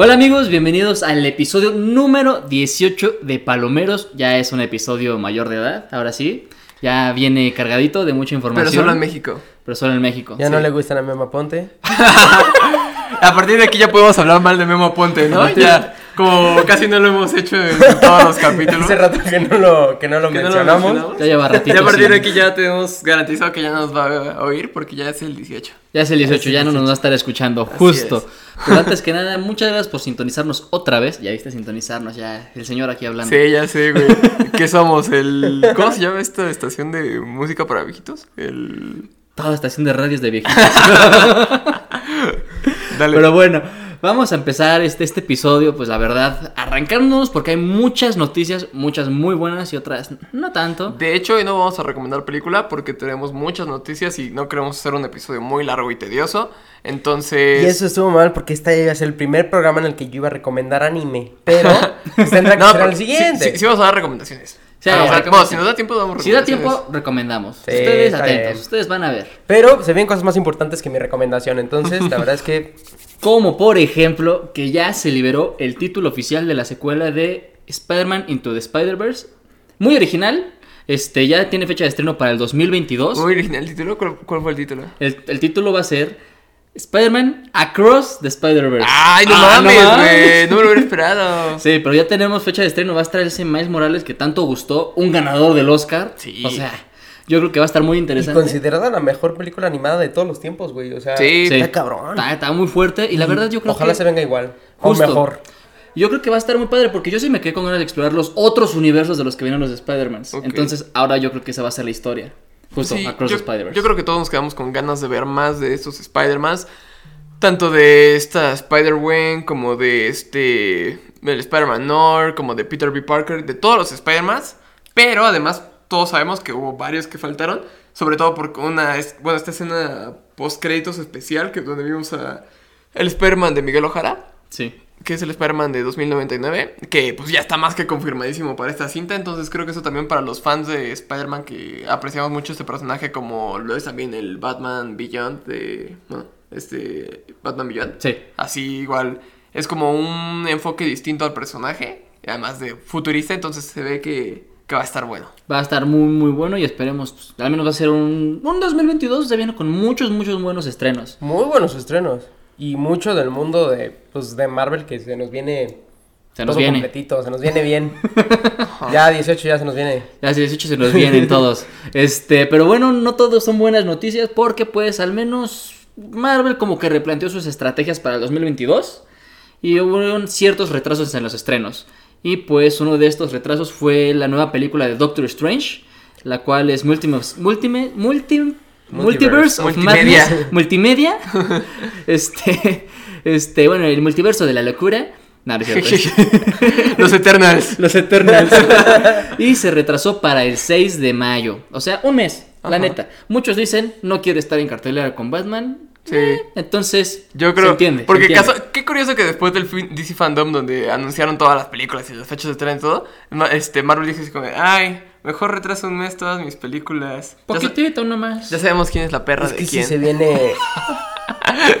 Hola amigos, bienvenidos al episodio número 18 de Palomeros. Ya es un episodio mayor de edad, ahora sí. Ya viene cargadito de mucha información. Pero solo en México. Pero solo en México. Ya no le gustan a Memo Ponte. A partir de aquí ya podemos hablar mal de Memo Ponte, ¿no? Ya, como casi no lo hemos hecho en todos los capítulos. Hace rato que no lo, que no lo Que no lo mencionamos. mencionamos. Ya lleva ratito. Ya a partir sí. de aquí ya tenemos garantizado que ya nos va a oír porque ya es el 18. Ya es el 18, Es el ya no nos 18. va a estar escuchando, Así justo. es. Pero antes que nada, muchas gracias por sintonizarnos otra vez. Ya viste sintonizarnos, ya el señor aquí hablando. Sí, ya sé, güey. ¿Qué somos? El... ¿Cómo se llama esta estación de música para viejitos? El... Toda estación de radios de viejitos. Dale. Pero bueno, vamos a empezar este, este episodio, pues la verdad, arrancándonos porque hay muchas noticias, muchas muy buenas y otras no tanto. De hecho, hoy no vamos a recomendar película porque tenemos muchas noticias y no queremos hacer un episodio muy largo y tedioso. Entonces... Y eso estuvo mal porque este iba a ser el primer programa en el que yo iba a recomendar anime. Pero pues, tendrá que No, ser el sí- siguiente. Sí, sí vamos a dar recomendaciones. Sí, Ah, o sea, si nos da tiempo, damos Si da tiempo, recomendamos. Sí, ustedes atentos, bien. ustedes van a ver. Pero se vienen cosas más importantes que mi recomendación. Entonces, la verdad es que Como por ejemplo, que ya se liberó el título oficial de la secuela de Spider-Man Into the Spider-Verse. Muy original. Este, ya tiene fecha de estreno para el 2022. Muy original el título. ¿Cuál, cuál fue el título? El, el título va a ser Spider-Man Across the Spider-Verse. ¡Ay, no Ah, mames, güey! No me lo hubiera esperado. Sí, pero ya tenemos fecha de estreno. Va a estar ese Miles Morales que tanto gustó. Un ganador del Oscar. Sí. O sea, yo creo que va a estar muy y interesante. considerada la mejor película animada de todos los tiempos, güey. O sea, Sí. Sí. está cabrón. Está, está muy fuerte. Y la verdad, yo creo Ojalá que. se venga igual. Justo. O mejor. Yo creo que va a estar muy padre porque yo sí me quedé con ganas de explorar los otros universos de los que vienen los de Spider-Man. Entonces, ahora yo creo que esa va a ser la historia. Justo, Sí, Across yo, the Spider-Verse. yo creo que todos nos quedamos con ganas de ver más de estos Spider-Mans. Tanto de esta Spider-Gwen como de este. del Spider-Man North, como de Peter B. Parker, de todos los Spider-Mans. Pero además, todos sabemos que hubo varios que faltaron. Sobre todo por una. Bueno, esta escena post-créditos especial, que es donde vimos a. El Spider-Man de Miguel Ojara. Sí. que es el Spider-Man de 2099, que pues ya está más que confirmadísimo para esta cinta, entonces creo que eso también para los fans de Spider-Man que apreciamos mucho este personaje como lo es también el Batman Beyond de, este Batman Beyond. Sí. Así igual es como un enfoque distinto al personaje, y además de futurista, entonces se ve que, que va a estar bueno. Va a estar muy, muy bueno y esperemos. pues, al menos va a ser un, un 2022. Se viene con muchos, muchos buenos estrenos. Muy buenos estrenos. Y mucho del mundo de, pues, de Marvel que se nos viene Se nos todo viene. completito, se nos viene bien. ya 18 ya se nos viene. Ya si 18 se nos vienen todos. Este, pero bueno, no todos son buenas noticias porque pues al menos Marvel como que replanteó sus estrategias para el 2022 y hubo ciertos retrasos en los estrenos. Y pues uno de estos retrasos fue la nueva película de Doctor Strange, la cual es Multiverse, Multime, Multi- Multiverse of Multimedia. Madness, multimedia. este, este, bueno, el multiverso de la locura. No, no los Eternals. Los Eternals. y se retrasó para el 6 de mayo. O sea, un mes, la Ajá. neta. Muchos dicen, no quiere estar en cartelera con Batman. Sí. Eh, entonces, Yo creo. se entiende. se Porque entiende. caso- qué curioso que después del fin- DC Fandom, donde anunciaron todas las películas y las fechas de estreno y todo, este, Marvel dijo así como, ay, mejor retraso un mes todas mis películas. Poquitito nomás. ya sabemos quién es la perra Es de que quién. se viene.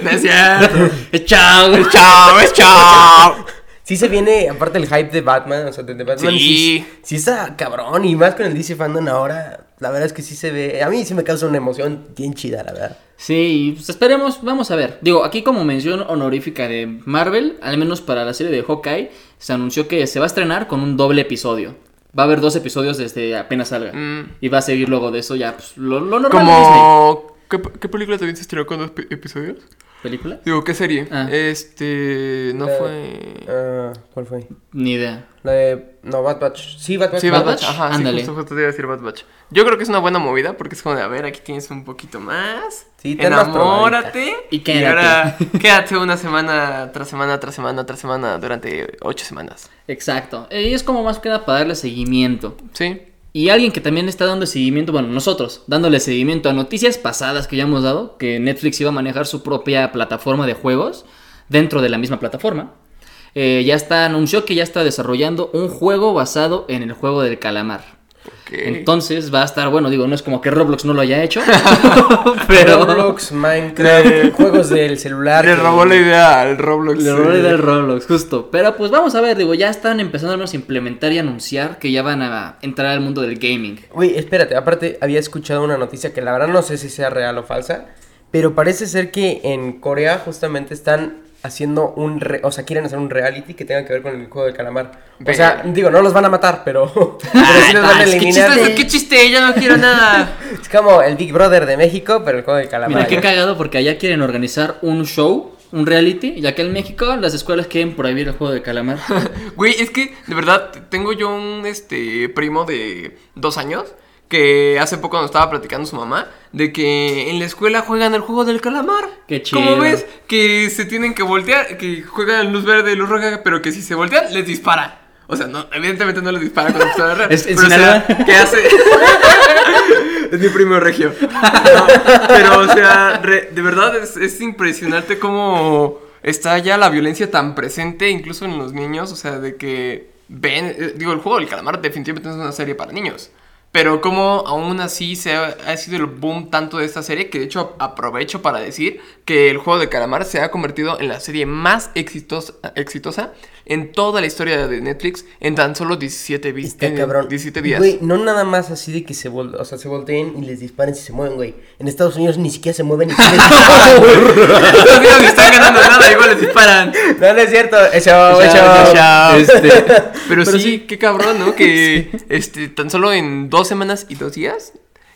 No es cierto. Chao. chao. Sí se viene, aparte el hype de Batman, o sea, de, de Batman. Sí. Sí. Sí está cabrón, y más con el DC Fandom ahora. La verdad es que sí se ve. A mí sí me causa una emoción bien chida, la verdad. Sí, pues esperemos, vamos a ver. Digo, aquí como mención honorífica de Marvel, al menos para la serie de Hawkeye, se anunció que se va a estrenar con un doble episodio. Va a haber dos episodios desde apenas salga. Mm. Y va a seguir luego de eso ya, pues, lo, lo normal de Disney. Como. ¿Qué, qué película también se estrenó con dos pi- episodios? ¿Película? Digo, ¿qué serie? Ah. Este. No La- fue. ah, ¿Cuál fue? Ni idea. La de. No, Bad Batch. Sí, Bad Batch. Sí, Bad Bad Batch, Batch. Ajá, ándale. sí, justo, justo te iba a decir Bad Batch. Yo creo que es una buena movida porque es como de, a ver, aquí tienes un poquito más. Sí, más Enamórate. Y y, quédate. ahora quédate una semana tras semana, tras semana, tras semana durante ocho semanas. Exacto. Y es como más que nada para darle seguimiento. Sí. Y alguien que también está dando seguimiento, bueno, nosotros, dándole seguimiento a noticias pasadas que ya hemos dado, que Netflix iba a manejar su propia plataforma de juegos dentro de la misma plataforma. Eh, ya está, anunció que ya está desarrollando un juego basado en el juego del calamar. Entonces va a estar, bueno, digo, no es como que Roblox no lo haya hecho, pero... Roblox, Minecraft, juegos del celular. Le que- robó la idea al Roblox. Le robó la idea del Roblox, justo. Pero pues vamos a ver, digo, ya están empezando al a implementar y anunciar que ya van a entrar al mundo del gaming. Güey, espérate, aparte había escuchado una noticia que la verdad no sé si sea real o falsa, pero parece ser que en Corea justamente están haciendo un, re- o sea, quieren hacer un reality que tenga que ver con el juego del calamar. O sea, digo, no los van a matar, pero, pero sí los van a Ay, ¿qué eliminar. chiste, ¿Qué chiste? Ya no quiero nada. Es como el Big Brother de México, pero el juego del calamar. Mira, qué cagado porque allá quieren organizar un show, un reality, ya que en México las escuelas quieren prohibir el juego de calamar. Güey, es que de verdad tengo yo un este primo de dos años que hace poco nos estaba platicando su mamá de que en la escuela juegan el juego del calamar. Qué chido. ¿Cómo ves? Que se tienen que voltear, que juegan luz verde y luz roja, pero que si se voltean les dispara. O sea, no, evidentemente no les dispara con la pistola real. Es- pero, o sea, Sinaloa. ¿qué hace? es mi primo regio. No, pero, o sea, re- de verdad es, es impresionante cómo está ya la violencia tan presente, incluso en los niños. O sea, de que ven. eh, digo, el juego del calamar definitivamente no es una serie para niños. Pero como aún así se ha, sido el boom tanto de esta serie que de hecho aprovecho para decir que el juego de calamar se ha convertido en la serie más exitosa, exitosa en toda la historia de Netflix en tan solo 17, vi- Está en cabrón. 17 días. Güey, no nada más así de que se, vol o sea, se volteen y les disparen si se mueven, güey. En Estados Unidos ni siquiera se mueven les Estos niños ni están ganando nada, igual les disparan. No, no es cierto. Chao, eso. chao. Este, Pero, Pero sí, sí. qué cabrón, ¿no? Que este, tan solo en dos semanas y dos días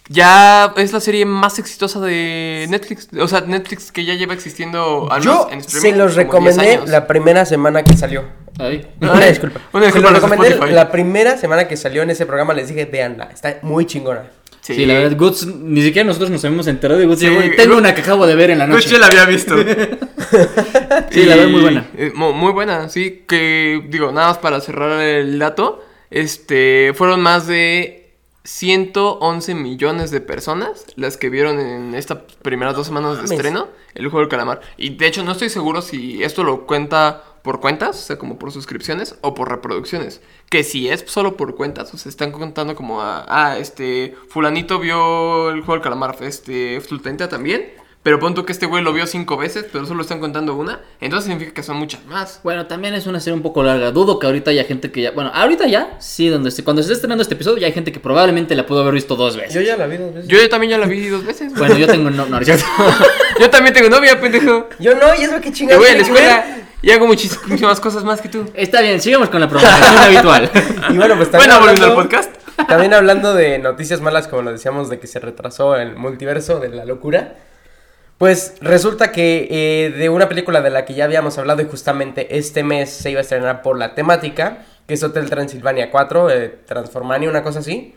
ya es la serie más exitosa de Netflix. O sea, Netflix que ya lleva existiendo al Yo en streaming se los como 10 recomendé años. la primera semana que salió. ay. Una disculpa. Una disculpa se los recomendé Spotify. la primera semana que salió en ese programa. Les dije, véanla. Está muy chingona. Sí. la verdad, Goods, ni siquiera nosotros nos habíamos enterado de Goods. Sí, Llegó y, Tengo una que acabo de ver en la noche. Gucci la había visto. Sí, la verdad, muy buena. eh, mu- muy buena, sí. Que, digo, nada más para cerrar el dato. Este, fueron más de 111 millones de personas las que vieron en estas primeras dos semanas de estreno el juego del calamar. Y de hecho, no estoy seguro si esto lo cuenta por cuentas, o sea, como por suscripciones o por reproducciones. Que si es solo por cuentas, o sea, están contando como a, ah, este, fulanito vio el juego del calamar, este, Flutenta también. Pero punto que este güey lo vio cinco veces, pero solo están contando una. Entonces significa que son muchas más. Bueno, también es una serie un poco larga. Dudo que ahorita haya gente que ya. Bueno, ahorita ya, sí, donde se- cuando se esté estrenando este episodio, ya hay gente que probablemente la pudo haber visto dos veces. Yo ya la vi dos veces. Yo también ya la vi dos veces. Bueno, yo tengo. No. Yo también tengo novia, pendejo. Yo no, y eso qué Yo chingados. voy a la que escuela y hago muchísimas cosas más que tú. Está bien, sigamos con la programación habitual. Y bueno, pues también Bueno, volviendo al podcast. También hablando de noticias malas, como lo decíamos, de que se retrasó el multiverso de la locura. Pues resulta que eh, de una película de la que ya habíamos hablado y justamente este mes se iba a estrenar por la temática, que es Hotel Transilvania 4, eh, Transformania, una cosa así.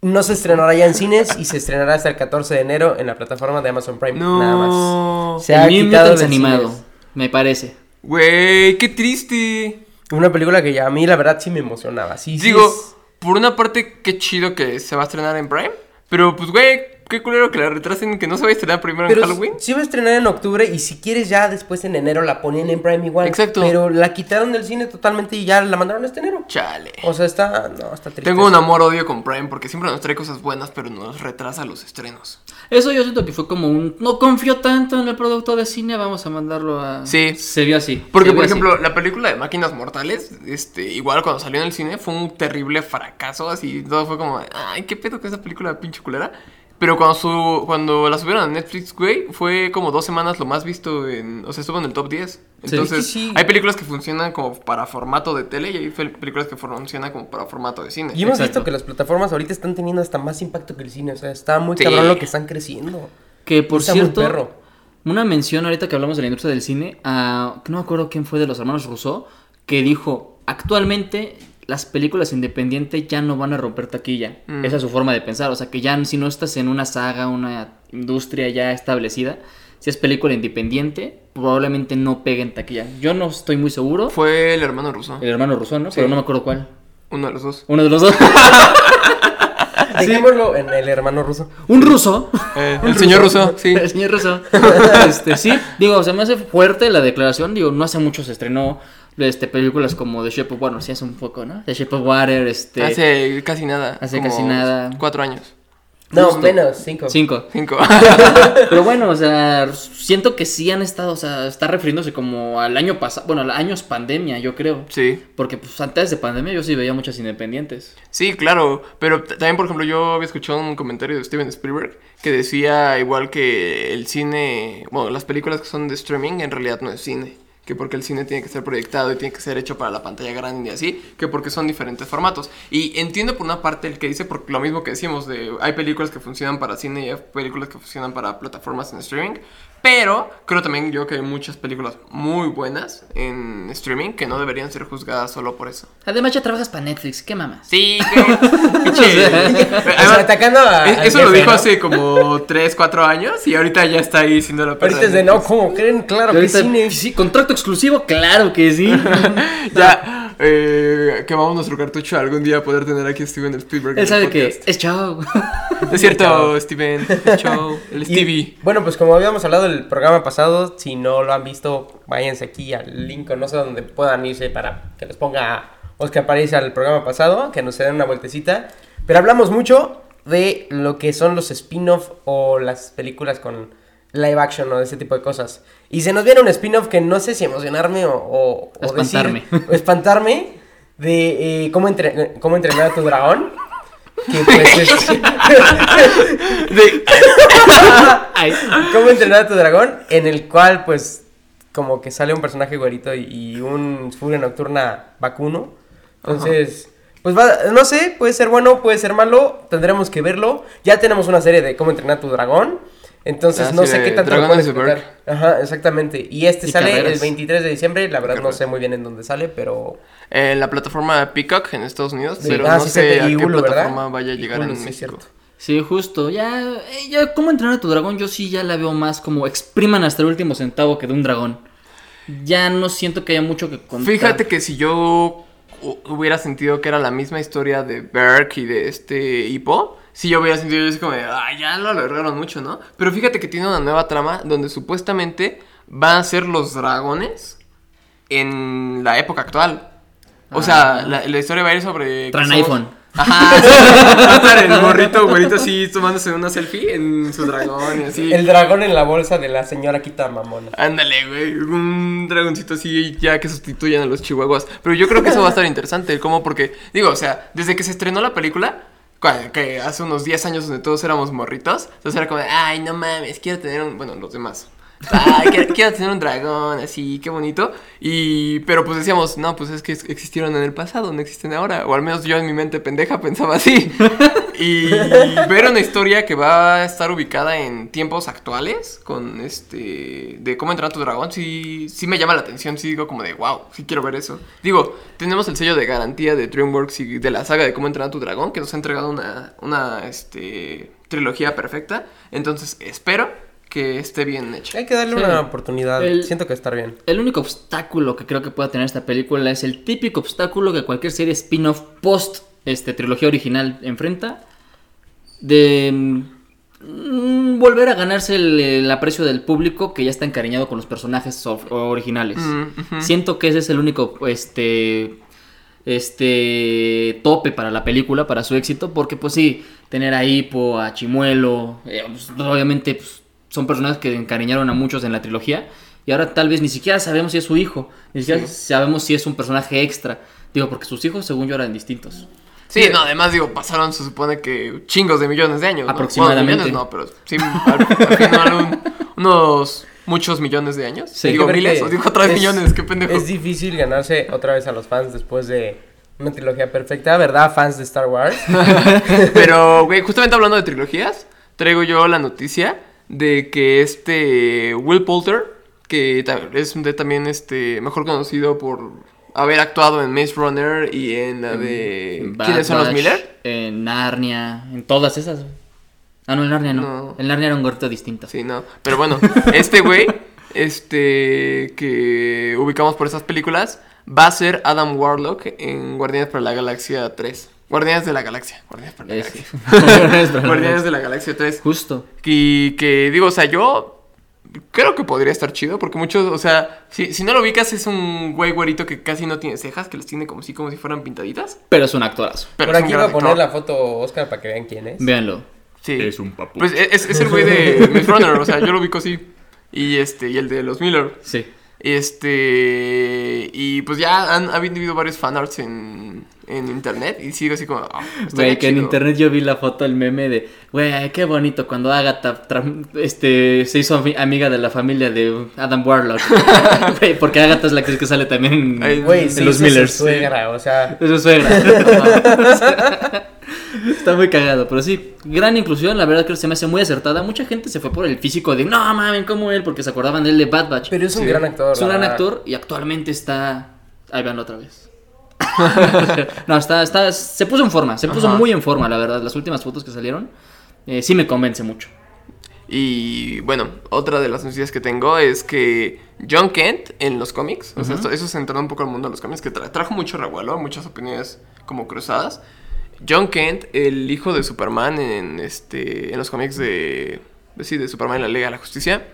No se estrenará ya en cines y se estrenará hasta el 14 de enero en la plataforma de Amazon Prime. Nada más. Se ha quitado Mutants de animado, cines. me parece. Güey, qué triste. Una película que ya a mí la verdad sí me emocionaba. Sí, sí Digo, es- por una parte, qué chido que se va a estrenar en Prime. Pero pues, güey, qué culero que la retrasen, que no se va a estrenar primero Pero en Halloween. sí va a estrenar en octubre y si quieres ya después en enero la ponían en Prime igual. Exacto. Pero la quitaron del cine totalmente y ya la mandaron este enero. Chale. O sea, está, no, está triste. Tengo un amor-odio con Prime porque siempre nos trae cosas buenas, pero nos retrasa los estrenos. Eso yo siento que fue como un. No confío tanto en el producto de cine, vamos a mandarlo a. Sí. Se vio así. Porque, por así. ejemplo, la película de Máquinas Mortales, este, igual cuando salió en el cine, fue un terrible fracaso. Así todo fue como, ay, qué pedo con esa película pinche culera. Pero cuando su, cuando la subieron a Netflix, güey, fue como dos semanas lo más visto en. O sea, estuvo en el top 10. Entonces, Sí, sí. hay películas que funcionan como para formato de tele y hay películas que funcionan como para formato de cine. Y hemos Exacto. visto que las plataformas ahorita están teniendo hasta más impacto que el cine. O sea, está muy Sí. cabrón lo que están creciendo. Que por Está muy cierto, perro. una mención ahorita que hablamos de la industria del cine, a, no me acuerdo quién fue de los hermanos Rousseau, que dijo, actualmente las películas independientes ya no van a romper taquilla. Mm. Esa es su forma de pensar, o sea que ya si no estás en una saga, una industria ya establecida, si es película independiente, probablemente no pegue en taquilla. Yo no estoy muy seguro, Fue el hermano ruso. el hermano Rousseau, ¿no? Sí. Pero no me acuerdo cuál. Uno de los dos. Uno de los dos. Dejémoslo en el hermano ruso. Un ruso. Eh, el señor ruso, sí. El señor ruso. Este, sí, digo, se me hace fuerte la declaración. Digo, no hace mucho se estrenó este, películas como The Shape of Water. Sí, hace un poco, ¿no? The Shape of Water, este. Hace casi nada. Hace como casi nada. Cuatro años. No, Justo. menos, cinco. Cinco. Cinco. Pero bueno, o sea, siento que sí han estado, o sea, está refiriéndose como al año pasado, bueno, a años pandemia, yo creo. sí. Porque pues antes de pandemia yo sí veía muchas independientes. Sí, claro, pero también, por ejemplo, yo había escuchado un comentario de Steven Spielberg que decía igual que el cine, bueno, las películas que son de streaming en realidad no es cine, que porque el cine tiene que ser proyectado y tiene que ser hecho para la pantalla grande y así, que porque son diferentes formatos. Y entiendo por una parte el que dice, porque lo mismo que decimos, de hay películas que funcionan para cine y hay películas que funcionan para plataformas en streaming, pero creo también yo que hay muchas películas muy buenas en streaming que no deberían ser juzgadas solo por eso. Además ya trabajas para Netflix, ¿qué mamas? Sí, sea, Además, atacando a. es- al eso lo dijo ¿no? hace como 3, 4 años y ahorita ya está ahí siendo la Ahorita es de no, ¿cómo creen? Claro que ahorita, cine. sí, contrato exclusivo, claro que sí. Ya, eh, que vamos nuestro cartucho algún día poder tener aquí a Steven Spielberg. Él sabe que es chao. Es cierto, Steven. Es show. El Y, Stevie. bueno, pues como habíamos hablado el programa pasado, si no lo han visto, váyanse aquí al link o no sé dónde puedan irse para que les ponga Oscar París al programa pasado, que nos den una vueltecita. Pero hablamos mucho de lo que son los spin-off o las películas con live action o de ese tipo de cosas. Y se nos viene un spin-off que no sé si emocionarme o, o, o Espantarme. decir- o espantarme de eh, cómo, entre- cómo entrenar a tu dragón. Que pues es- De-. ¿Cómo entrenar a tu dragón? En el cual, pues, como que sale un personaje güerito y, y un furia nocturna vacuno. Entonces, pues va, no sé, puede ser bueno, puede ser malo, tendremos que verlo. Ya tenemos una serie de cómo entrenar a tu dragón. Entonces, Ah, no sí, sé qué tanto lo puedes de explicar. Ajá, exactamente. Y este Y sale el carreras. 23 de diciembre. La verdad no sé muy bien en dónde sale, pero. en la plataforma Peacock en Estados Unidos, Sí. pero Ah, no sí, sé sí, a y qué Hulu, ¿verdad? plataforma vaya a llegar Hulu, en sí, México. cierto. Sí, justo. Ya, eh, ya, ¿cómo entrenar a tu dragón? Yo sí ya la veo más como expriman hasta el último centavo que de un dragón. Ya no siento que haya mucho que contar. Fíjate que si yo hu- hubiera sentido que era la misma historia de Berk y de este Hippo, si yo hubiera sentido yo así como de, ah, ya lo alargaron mucho, ¿no? Pero fíjate que tiene una nueva trama donde supuestamente van a ser los dragones en la época actual. O sea, la, la historia va a ir sobre... somos- iPhone. Ajá, sí, va a estar el morrito güerito así tomándose una selfie en su dragón y así. El dragón en la bolsa de la señora Quita Mamona. Ándale, güey, un dragoncito así ya que sustituyan a los chihuahuas. Pero yo creo que eso va a estar interesante, como porque, digo, o sea, desde que se estrenó la película, que hace unos 10 años donde todos éramos morritos, entonces era como, ay, no mames, quiero tener un, bueno, los demás. Ay, quiero, quiero tener un dragón, así, qué bonito. Y, pero pues decíamos, no, pues es que existieron en el pasado, no existen ahora. O al menos yo en mi mente pendeja pensaba así. Y ver una historia que va a estar ubicada en tiempos actuales, con este, de cómo entrar a tu dragón, sí, sí me llama la atención, sí digo como de, wow, sí quiero ver eso. Digo, tenemos el sello de garantía de DreamWorks y de la saga de cómo entrar a tu dragón, que nos ha entregado una, una, este, trilogía perfecta. Entonces, espero que esté bien hecha. Hay que darle Sí. una oportunidad. El- Siento que estar bien. El único obstáculo que creo que pueda tener esta película es el típico obstáculo que cualquier serie spin-off post este, trilogía original enfrenta. De mm, volver a ganarse el, el aprecio del público que ya está encariñado con los personajes of- originales. Mm. Siento que ese es el único este este tope para la película, para su éxito, porque pues sí, tener a Hippo, a Chimuelo, eh, pues, obviamente pues, son personajes que encariñaron a muchos en la trilogía y ahora tal vez ni siquiera sabemos si es su hijo, ni siquiera Sí. sabemos si es un personaje extra. Digo, porque sus hijos según yo eran distintos. Sí, no, además digo, pasaron, se supone que chingos de millones de años. ¿no? Aproximadamente. Bueno, millones no, pero sí, al, al final un- unos muchos millones de años. Sí. digo miles, que o digo otra vez es- millones, qué pendejo. Es difícil ganarse otra vez a los fans después de una trilogía perfecta, ¿verdad? Fans de Star Wars. Pero, güey, justamente hablando de trilogías, traigo yo la noticia de que este Will Poulter, que es de también este mejor conocido por haber actuado en Maze Runner y en la de En ¿Quiénes son los Miller? En Narnia, en todas esas. Ah, no, en Narnia no. No. En Narnia era un gorrito distinto. Sí, no. Pero bueno, este güey, este que ubicamos por esas películas, va a ser Adam Warlock en Guardianes para la Galaxia 3. Guardianes de la Galaxia. Guardianes, para la Es- Galaxia. Guardianes de la Galaxia 3. Justo. Y que digo, o sea, yo creo que podría estar chido porque muchos, o sea, si, si no lo ubicas es un güey güerito que casi no tiene cejas, que las tiene como si, como si fueran pintaditas. Pero es un actorazo. Pero Por es un aquí voy a poner actor. la foto, Oscar, para que vean quién es. Véanlo. Sí. Es un papu. Pues es, es el güey de Miss Runner, o sea, yo lo ubico así. Y este, y el de los Miller. Sí. Este, y pues ya han ha habido varios fanarts en, en internet y sigo así como, ah, Güey, que en internet yo vi la foto, el meme de, güey, qué bonito cuando Agatha tra- este, se hizo ami- amiga de la familia de Adam Warlock. Güey, porque Agatha es la que, que sale también en, Ay, en sí, los Millers. su suegra, o sea... Es su suegra. Está muy cagado, pero sí, gran inclusión, la verdad que se me hace muy acertada. Mucha gente se fue por el físico de, no mames, como él, porque se acordaban de él de Bad Batch. Pero es un Sí. gran actor. es un gran verdad. actor y actualmente está. Ahí veanlo otra vez. no, está, está. Se puso en forma, se puso Ajá. muy en forma, la verdad. Las últimas fotos que salieron. eh, sí me convence mucho. Y bueno, otra de las noticias que tengo es que John Kent en los cómics, o sea, esto- eso se entró un poco al mundo de los cómics, que tra- trajo mucho revuelo, muchas opiniones como cruzadas. John Kent, el hijo de Superman en, este, en los cómics de, de, sí, de Superman en la Liga de la Justicia,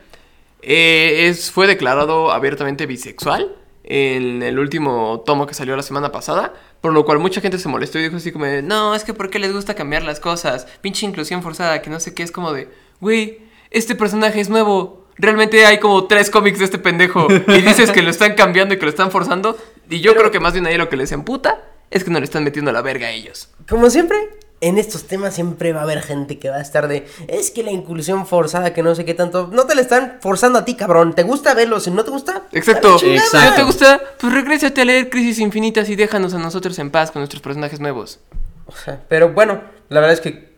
eh, es, fue declarado abiertamente bisexual en el último tomo que salió la semana pasada, por lo cual mucha gente se molestó y dijo así como de, no, es que ¿por qué les gusta cambiar las cosas? Pinche inclusión forzada, que no sé qué, es como de, güey, este personaje es nuevo. Realmente hay como tres cómics de este pendejo y dices que lo están cambiando y que lo están forzando. Y yo creo que más bien ahí lo que les emputa es que no le están metiendo la verga a ellos. Como siempre, en estos temas siempre va a haber gente que va a estar de. Es que la inclusión forzada, que no sé qué tanto. No te la están forzando a ti, cabrón. ¿Te gusta verlo? Si no te gusta. Exacto. Si no te gusta, pues regrésate a leer Crisis Infinitas y déjanos a nosotros en paz con nuestros personajes nuevos. O sea, pero bueno, la verdad es que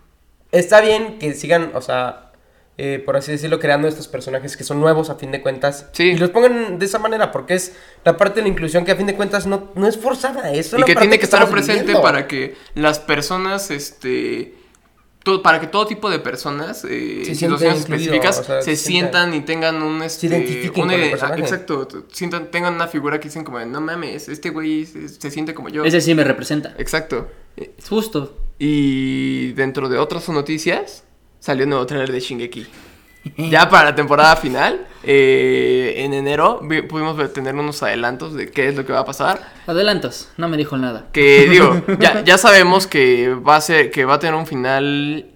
está bien que sigan, o sea, eh, por así decirlo, creando estos personajes que son nuevos a fin de cuentas. Sí. Y los pongan de esa manera, porque es la parte de la inclusión que a fin de cuentas no, no es forzada, es Y que parte tiene que estar presente viviendo. para que las personas, este... todo- para que todo tipo de personas, eh, Se situaciones incluido, específicas, o sea, se se sienta- sientan y tengan un... Este, identifiquen una con el ah, personaje. Exacto, sientan, tengan una figura que dicen como, no mames, este güey se, se siente como yo. Ese sí me representa. Exacto. Es justo. Y dentro de otras noticias, salió un nuevo trailer de Shingeki. Ya para la temporada final, eh, en enero, pudimos tener unos adelantos de qué es lo que va a pasar. Adelantos, no me dijo nada. Que digo, ya, ya sabemos que va a ser, que va a tener un final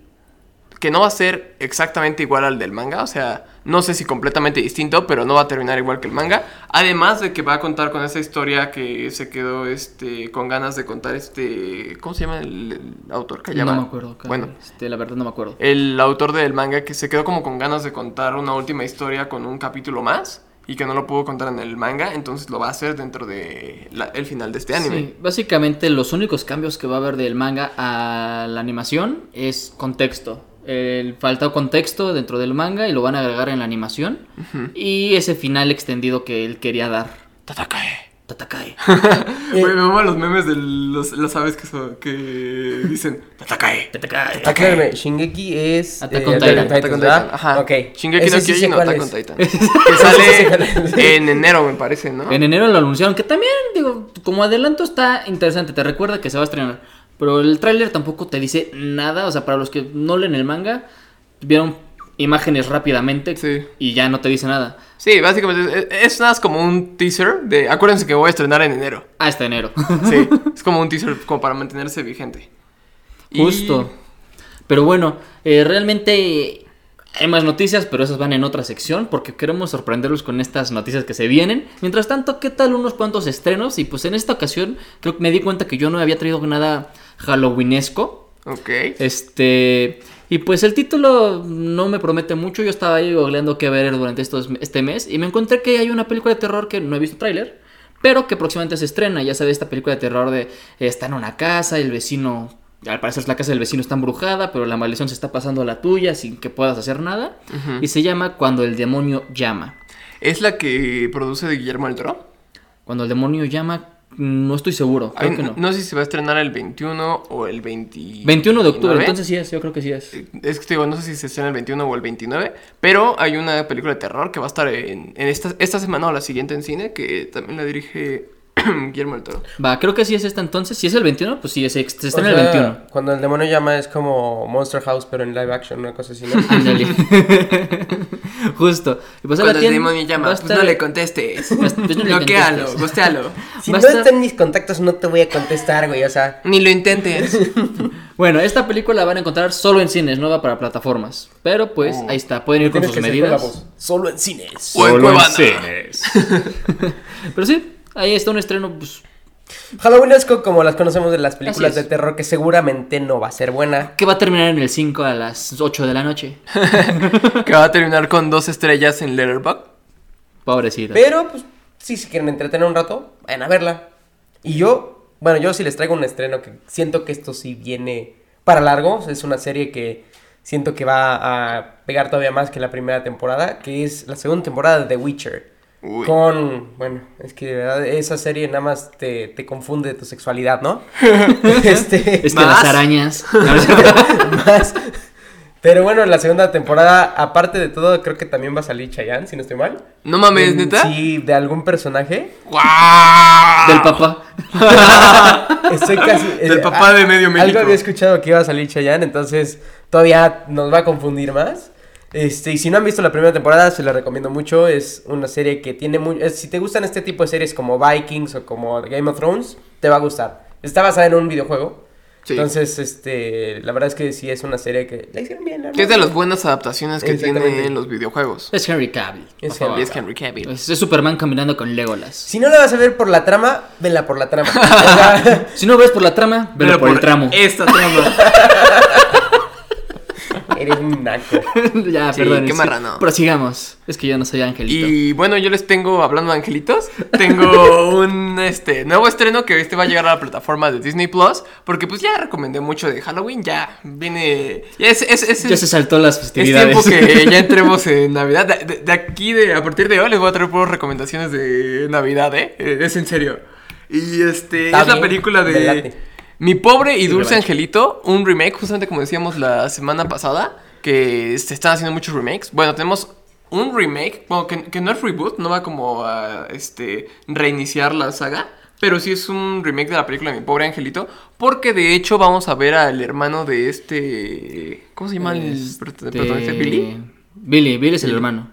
que no va a ser exactamente igual al del manga, o sea, no sé si completamente distinto, pero no va a terminar igual que el manga. Además de que va a contar con esa historia que se quedó este con ganas de contar este, ¿cómo se llama el, el autor que No me acuerdo. cara. Bueno, Este, la verdad no me acuerdo. el autor del manga que se quedó como con ganas de contar una última historia con un capítulo más y que no lo pudo contar en el manga, entonces lo va a hacer dentro de la- el final de este anime. Sí, básicamente los únicos cambios que va a haber del manga a la animación es contexto. El faltado contexto dentro del manga y lo van a agregar en la animación. Y ese final extendido que él quería dar. Tatakae. Tatakae. Güey, me maman los memes de los, las aves que, son- que dicen Tatakae. Tatakae. Shingeki es. Attack eh, Titan. Attack on ¿verdad? Titan, Ajá. Ok. Shingeki Ese no Kyojin no Attack on. Titan. que sale en enero, me parece, ¿no? En enero lo anunciaron, que también, digo, como adelanto está interesante, te recuerda que se va a estrenar. Pero el tráiler tampoco te dice nada, o sea, para los que no leen el manga, vieron imágenes rápidamente Sí. y ya no te dice nada. Sí, básicamente es, es nada como un teaser de. Acuérdense que voy a estrenar en enero. Hasta enero. Sí, es como un teaser como para mantenerse vigente. Y- Justo. Pero bueno, eh, realmente hay más noticias, pero esas van en otra sección porque queremos sorprenderlos con estas noticias que se vienen. Mientras tanto, ¿qué tal unos cuantos estrenos? Y pues en esta ocasión creo que me di cuenta que yo no había traído nada halloweenesco. Ok. Este. Y pues el título no me promete mucho. Yo estaba ahí googleando qué ver durante estos, este mes. Y me encontré que hay una película de terror que no he visto tráiler. Pero que próximamente se estrena. Ya sabes, esta película de terror de. eh, está en una casa, el vecino. Al parecer la casa del vecino está embrujada, pero la maldición se está pasando a la tuya sin que puedas hacer nada. Y se llama Cuando el demonio llama. ¿Es la que produce de Guillermo del Toro? Cuando el demonio llama, no estoy seguro. Creo Ay, que no. no sé si se va a estrenar el 21 o el 20... 21 de octubre, entonces sí es, yo creo que sí es. Es que te digo, no sé si se estrena el 21 o el 29, pero hay una película de terror que va a estar en, en esta, esta semana o la siguiente en cine, que también la dirige Guillermo del Toro. Va, creo que sí es esta entonces. Si es el 21, pues sí, se O estrena el sea, 21. Cuando el demonio llama es como Monster House, pero en live action, una cosa así, ¿no? Ándale. Justo. Y pues la Cuando el demonio llama, pues estar- no le contestes. Pues no Bloquealo, gostealo. Si Va no estar- está en mis contactos, no te voy a contestar, güey. O sea, Ni lo intentes. Bueno, esta película la van a encontrar solo en cines, no va para plataformas. Pero pues Oh. ahí está, pueden ir con sus medidas. Solo en cines. O en Cuevana. Pero sí, ahí está un estreno, pues, Halloweenesco como las conocemos de las películas es. de terror, que seguramente no va a ser buena. que va a terminar en el 5 a las 8 de la noche. que va a terminar con dos estrellas en Letterboxd. Pobrecita. Pero, pues, sí, si quieren entretener un rato, vayan a verla. Y yo, bueno, yo sí les traigo un estreno que siento que esto sí viene para largo. Es una serie que siento que va a pegar todavía más que la primera temporada, que es la segunda temporada de The Witcher. Uy. Con, bueno, es que de verdad esa serie nada más te, te confunde tu sexualidad, ¿no? este, es que ¿Más? las arañas. más. Pero bueno, en la segunda temporada, aparte de todo, creo que también va a salir Chayanne, si no estoy mal. No mames, neta. Sí, de algún personaje. ¡Guau! Del papá. Estoy casi. Del eh, papá a- de medio México. Algo había escuchado que iba a salir Chayanne, entonces todavía nos va a confundir más. Este, y si no han visto la primera temporada, se la recomiendo mucho. Es una serie que tiene muy. es- si te gustan este tipo de series como Vikings o como Game of Thrones, te va a gustar. Está basada en un videojuego. Sí. Entonces, este, la verdad es que sí es una serie que la hicieron bien. la Que es de las buenas adaptaciones que Exactamente. tiene en los videojuegos. Es Henry Cavill. por Es favor. Y es Henry Cavill. Es, es Superman caminando con Legolas. Si no la vas a ver por la trama, vela por la trama. Si no ves por la trama, velo Pero por, el tramo. Esta trama. eres un naco. ya, Sí, perdón. qué marrano. Prosigamos. Es que yo no soy angelito. Y bueno, yo les tengo, hablando de angelitos, tengo un este nuevo estreno que este va a llegar a la plataforma de Disney Plus. Porque pues ya recomendé mucho de Halloween, ya viene. Ya es, es, es- Ya se saltó las es festividades. tiempo que ya entremos en Navidad. De, de- de aquí, de, a partir de hoy, les voy a traer puras recomendaciones de Navidad, ¿eh? Es en serio. Y este, Está es la película de. Mi pobre y dulce angelito, un remake, justamente como decíamos la semana pasada, que se están haciendo muchos remakes. Bueno, tenemos un remake, bueno, que, que no es reboot, no va como a este, reiniciar la saga, pero sí es un remake de la película de Mi pobre angelito, porque de hecho vamos a ver al hermano de este... ¿Cómo se llama el Este, protagonista? ¿Billy? Billy, Billy es el Billy. hermano.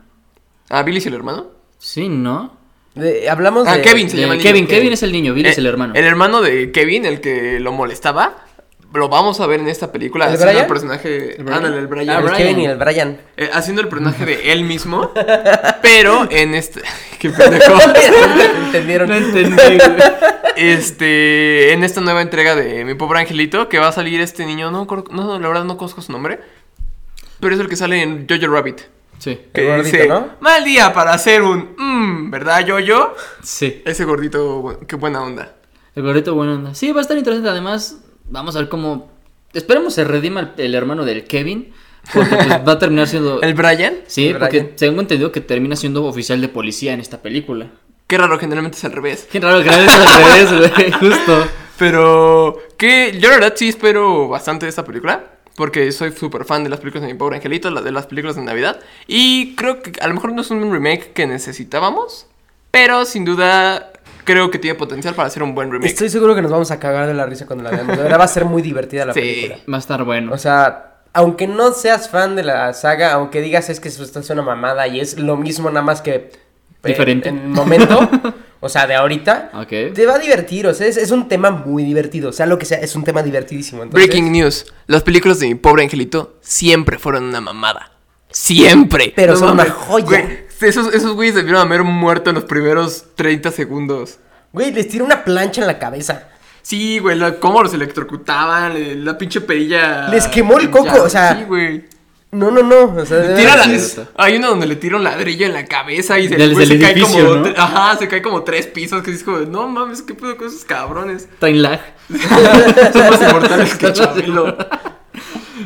Ah, Billy es el hermano. Sí, ¿no? De- hablamos Ah, de. Kevin se De llama el Kevin, niño. Kevin es el niño, Billy es Eh, el hermano. El hermano de Kevin, el que lo molestaba. Lo vamos a ver en esta película. ¿El haciendo Brian? el personaje. ¿El Brian? Ándale, el Brian. Ah, El Brian. Kevin y el Brian. Eh, haciendo el personaje de él mismo. pero en este. Qué pendejo. ¿Entendieron? No entendí. Este. En esta nueva entrega de Mi pobre angelito. Que va a salir este niño. No, no la verdad no conozco su nombre. Pero es el que sale en Jojo Rabbit. Sí, Que El gordito, dice, ¿no? Mal día para hacer un. Mmm, ¿verdad, Jojo? sí. Ese gordito, qué buena onda. El gordito buena onda. Sí, va a estar interesante. Además, vamos a ver cómo. Esperemos se redima el, el hermano del Kevin. Porque pues, va a terminar siendo. ¿El Brian? Sí, El porque Brian. tengo entendido que termina siendo oficial de policía en esta película. Qué raro, generalmente es al revés. Qué raro no es al revés, güey. Justo. Pero que yo la verdad sí espero bastante de esta película. Porque soy súper fan de las películas de mi pobre angelito, de las películas de Navidad. Y creo que a lo mejor no es un remake que necesitábamos. Pero sin duda creo que tiene potencial para hacer un buen remake. Estoy seguro que nos vamos a cagar de la risa cuando la veamos. De verdad va a ser muy divertida la Sí. película. Va a estar bueno. O sea, aunque no seas fan de la saga, aunque digas es que esto es una mamada y es lo mismo nada más que eh, Diferente. en el momento, o sea, de ahorita, Ok. te va a divertir, o sea, es, es un tema muy divertido, o sea, lo que sea, es un tema divertidísimo. Entonces, Breaking news. Las películas de mi pobre angelito siempre fueron una mamada. Siempre. Pero son una joya. Güey, esos, esos güeyes debieron haber muerto en los primeros 30 segundos. Güey, les tira una plancha en la cabeza. Sí, güey, la- cómo los electrocutaban, la pinche perilla. Les quemó el coco, Ya, o sea, Sí, güey. No, no, no, o sea, Tira la- es hay uno donde le tira un ladrillo en la cabeza y se, Del- güey, del se cae edificio, como. ¿no? Ajá, se cae como tres pisos. Que es como, no mames, ¿qué pedo con esos cabrones? Traen lag. Son más inmortales que Chabelo.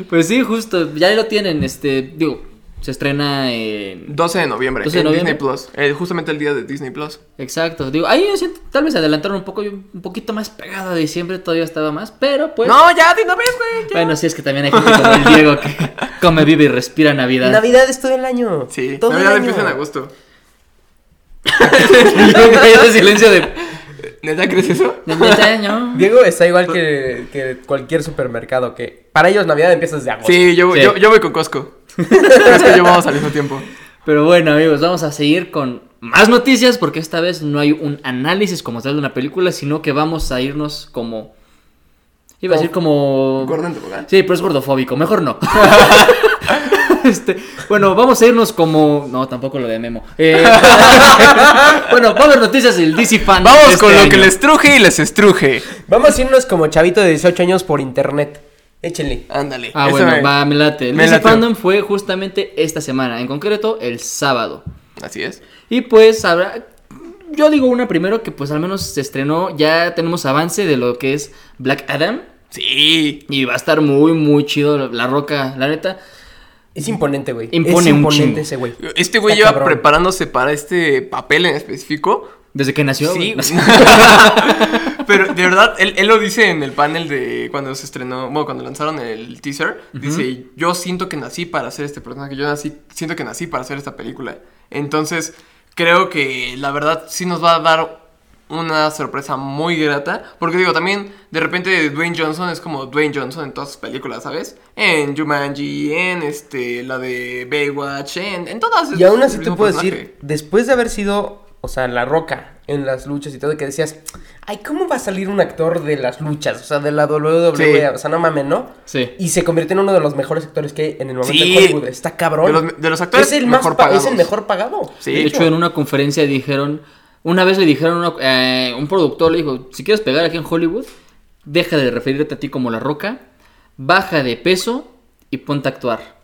Pues sí, justo. Ya lo tienen. Este. Digo, se estrena en. 12 de noviembre, 12 de en noviembre. Disney Plus. Eh, justamente el día de Disney Plus. Exacto. Digo, ahí yo siento, tal vez se adelantaron un poco. yo Un poquito más pegado a diciembre. Todavía estaba más. Pero pues. No, ya, de una vez, güey. Bueno, sí, es que también hay gente como el Diego que come, vive y respira Navidad. Navidad es todo el año. Sí, todo Navidad el año. empieza en agosto. Ese silencio de. ¿Neta crees eso? Neta, no. Diego está igual que, que cualquier supermercado, que para ellos Navidad empieza desde agosto. Sí, yo, Sí. Yo, yo voy con Costco. Costco y yo vamos al mismo tiempo. Pero bueno, amigos, vamos a seguir con más noticias porque esta vez no hay un análisis como tal de una película, sino que vamos a irnos como... Iba a decir como... Gordon. Sí, pero es gordofóbico, mejor no. Este, bueno, vamos a irnos como... No, tampoco lo de Memo. Eh, bueno, va a haber noticias del DC Fan. Vamos con este lo que les truje y les estruje. Vamos a irnos como chavito de 18 años por internet. Échenle. Ándale. Ah, Eso bueno, me- va, me late. El me late. Fandom fue justamente esta semana, en concreto el sábado. Así es. Y pues habrá. Yo digo una primero que pues al menos se estrenó, ya tenemos avance de lo que es Black Adam. Sí. Y va a estar muy, muy chido la roca, la neta. Es imponente, güey. Impone es un imponente chingo. ese güey. Este güey lleva cabrón. preparándose para este papel en específico. Desde que nació. Sí, güey. pero de verdad, él, él lo dice en el panel de cuando se estrenó, bueno, cuando lanzaron el teaser, dice, yo siento que nací para hacer este personaje, yo nací, siento que nací para hacer esta película. Entonces, creo que la verdad sí nos va a dar una sorpresa muy grata, porque digo, también de repente Dwayne Johnson es como Dwayne Johnson en todas sus películas, ¿sabes? En Jumanji, en este, la de Baywatch, en, en todas. Y aún así te puedo personaje. decir, después de haber sido, o sea, la roca en las luchas y todo, que decías, ay, ¿cómo va a salir un actor de las luchas? O sea, de la WWE, Sí. o sea, no mames, ¿no? Sí. Y se convirtió en uno de los mejores actores que hay en el momento Sí. en Hollywood. Está cabrón. De los- de los actores es el más mejor pagados. Es el mejor pagado. Sí. de hecho, en una conferencia dijeron. Una vez le dijeron, una- eh, un productor le dijo: Si quieres pegar aquí en Hollywood, deja de referirte a ti como la roca, baja de peso y ponte a actuar.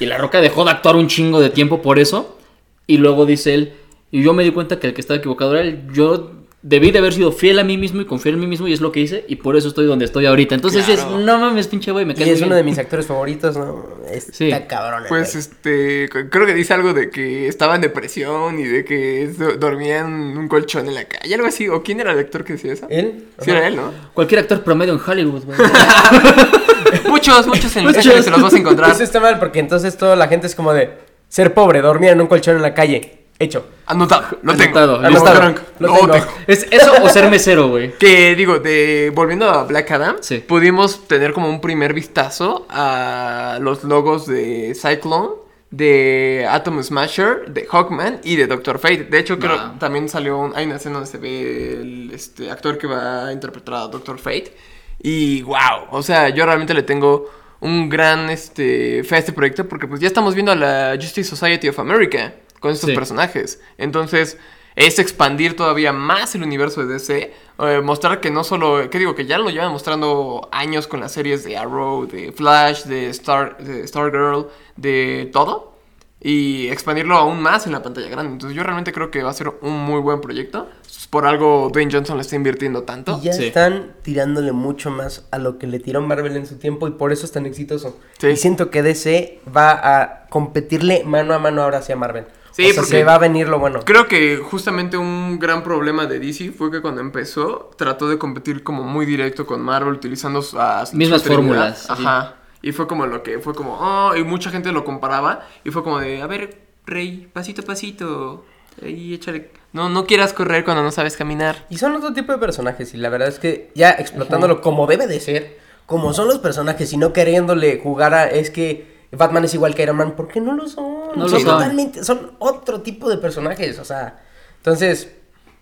Y la roca dejó de actuar un chingo de tiempo por eso. Y luego dice él: Y yo me di cuenta que el que estaba equivocado era él. Yo debí de haber sido fiel a mí mismo y confiar en mí mismo, y es lo que hice. Y por eso estoy donde estoy ahorita. Entonces Claro. es: No mames, pinche güey, me Y caes es muy uno de bien". mis actores favoritos, ¿no? Está Sí. cabrón. Pues güey. este, creo que dice algo de que estaba en depresión y de que do- dormía en un colchón en la calle, algo así. ¿O quién era el actor que decía eso? ¿Él? Sí, Ajá. era él, ¿no? Cualquier actor promedio en Hollywood, güey. muchos, muchos en Muchos. Ángeles se los vas a encontrar. Eso está mal porque entonces toda la gente es como de ser pobre, dormir en un colchón en la calle. Hecho. Anotado, lo Anotado, tengo. Frank, Lo tengo. tengo. Es eso o ser mesero, güey. Que digo, de volviendo a Black Adam, Sí. pudimos tener como un primer vistazo a los logos de Cyclone, de Atom Smasher, de Hawkman y de Doctor Fate. De hecho, creo Ah. también salió un- hay una escena donde se ve el este, actor que va a interpretar a Doctor Fate. Y wow, o sea, yo realmente le tengo un gran este, fe a este proyecto porque pues ya estamos viendo a la Justice Society of America con estos Sí. personajes. Entonces, es expandir todavía más el universo de DC. eh, mostrar que no solo, que digo, que ya lo llevan mostrando años con las series de Arrow, de Flash, de Star, de Stargirl, de todo. Y expandirlo aún más en la pantalla grande. Entonces yo realmente creo que va a ser un muy buen proyecto. Por algo Dwayne Johnson le está invirtiendo tanto. Y ya Sí. están tirándole mucho más a lo que le tiró Marvel en su tiempo y por eso es tan exitoso. Sí. Y siento que DC va a competirle mano a mano ahora hacia Marvel. Sí, o sea, porque- se va a venir lo bueno. Creo que justamente un gran problema de DC fue que cuando empezó trató de competir como muy directo con Marvel utilizando su- a su Mismas Trinidad. fórmulas, sí. Ajá. Y fue como lo que fue como, oh, y mucha gente lo comparaba y fue como de, a ver, Rey, pasito a pasito. Ahí échale. No, no quieras correr cuando no sabes caminar. Y son otro tipo de personajes y la verdad es que ya explotándolo como debe de ser, como son los personajes y no queriéndole jugar a es que Batman es igual que Iron Man, porque no lo son. No lo son son. totalmente, son otro tipo de personajes, o sea, entonces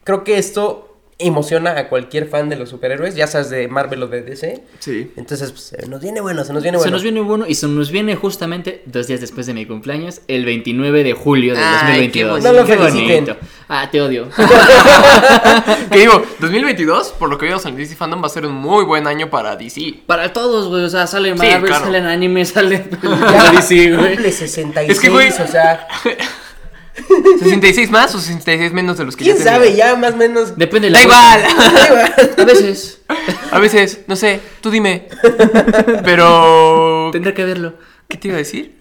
creo que esto emociona a cualquier fan de los superhéroes, ya seas de Marvel o de DC. Sí. Entonces, pues, se nos viene bueno, se nos viene Se bueno. nos viene bueno y se nos viene justamente dos días después de mi cumpleaños, el 29 de julio del Ay, qué 2022. bonito. No lo Qué feliciten. Ah, te odio. que digo, 2022, por lo que vimos en el DC Fandom, va a ser un muy buen año para DC. Para todos, güey. O sea, sale Sí, Marvel, claro. salen anime, sale Ya DC, güey. cumple 66, Es que, güey, o sea, ¿66 más o 66 menos de los que quién ya tenía? sabe, ya más o menos. Depende de la Da igual. Da igual. A veces A veces, no sé, tú dime. Pero. tendré que verlo. ¿Qué te iba a decir?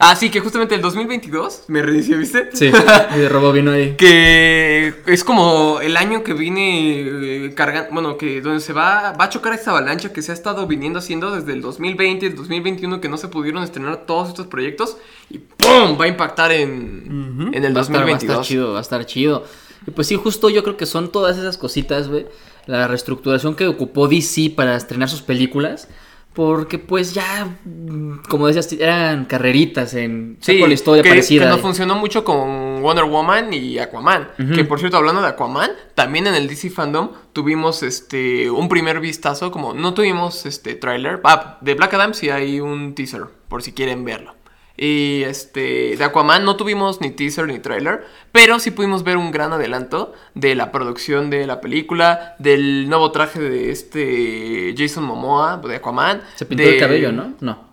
Ah, sí, que justamente el 2022 me reinició, ¿viste? Sí, y de robo vino ahí. Que es como el año que vine cargando, bueno, que donde se va, va a chocar esta avalancha que se ha estado viniendo haciendo desde el 2020, el 2021, que no se pudieron estrenar todos estos proyectos y ¡pum! va a impactar en, en el Va a estar- Va a estar 2022. chido, va a estar chido. Y pues sí, justo yo creo que son todas esas cositas, güey. La reestructuración que ocupó DC para estrenar sus películas. Porque pues ya, mm, como decías, eran carreritas en Sí, la historia que, parecida. que no funcionó mucho con Wonder Woman y Aquaman. Que por cierto, hablando de Aquaman, también en el DC Fandom tuvimos este un primer vistazo, como no tuvimos este tráiler. Ah, de Black Adam sí hay un teaser, por si quieren verlo. Y este, de Aquaman no tuvimos ni teaser ni tráiler, pero sí pudimos ver un gran adelanto de la producción de la película, del nuevo traje de este Jason Momoa, de Aquaman. Se pintó de- el cabello, ¿no? No.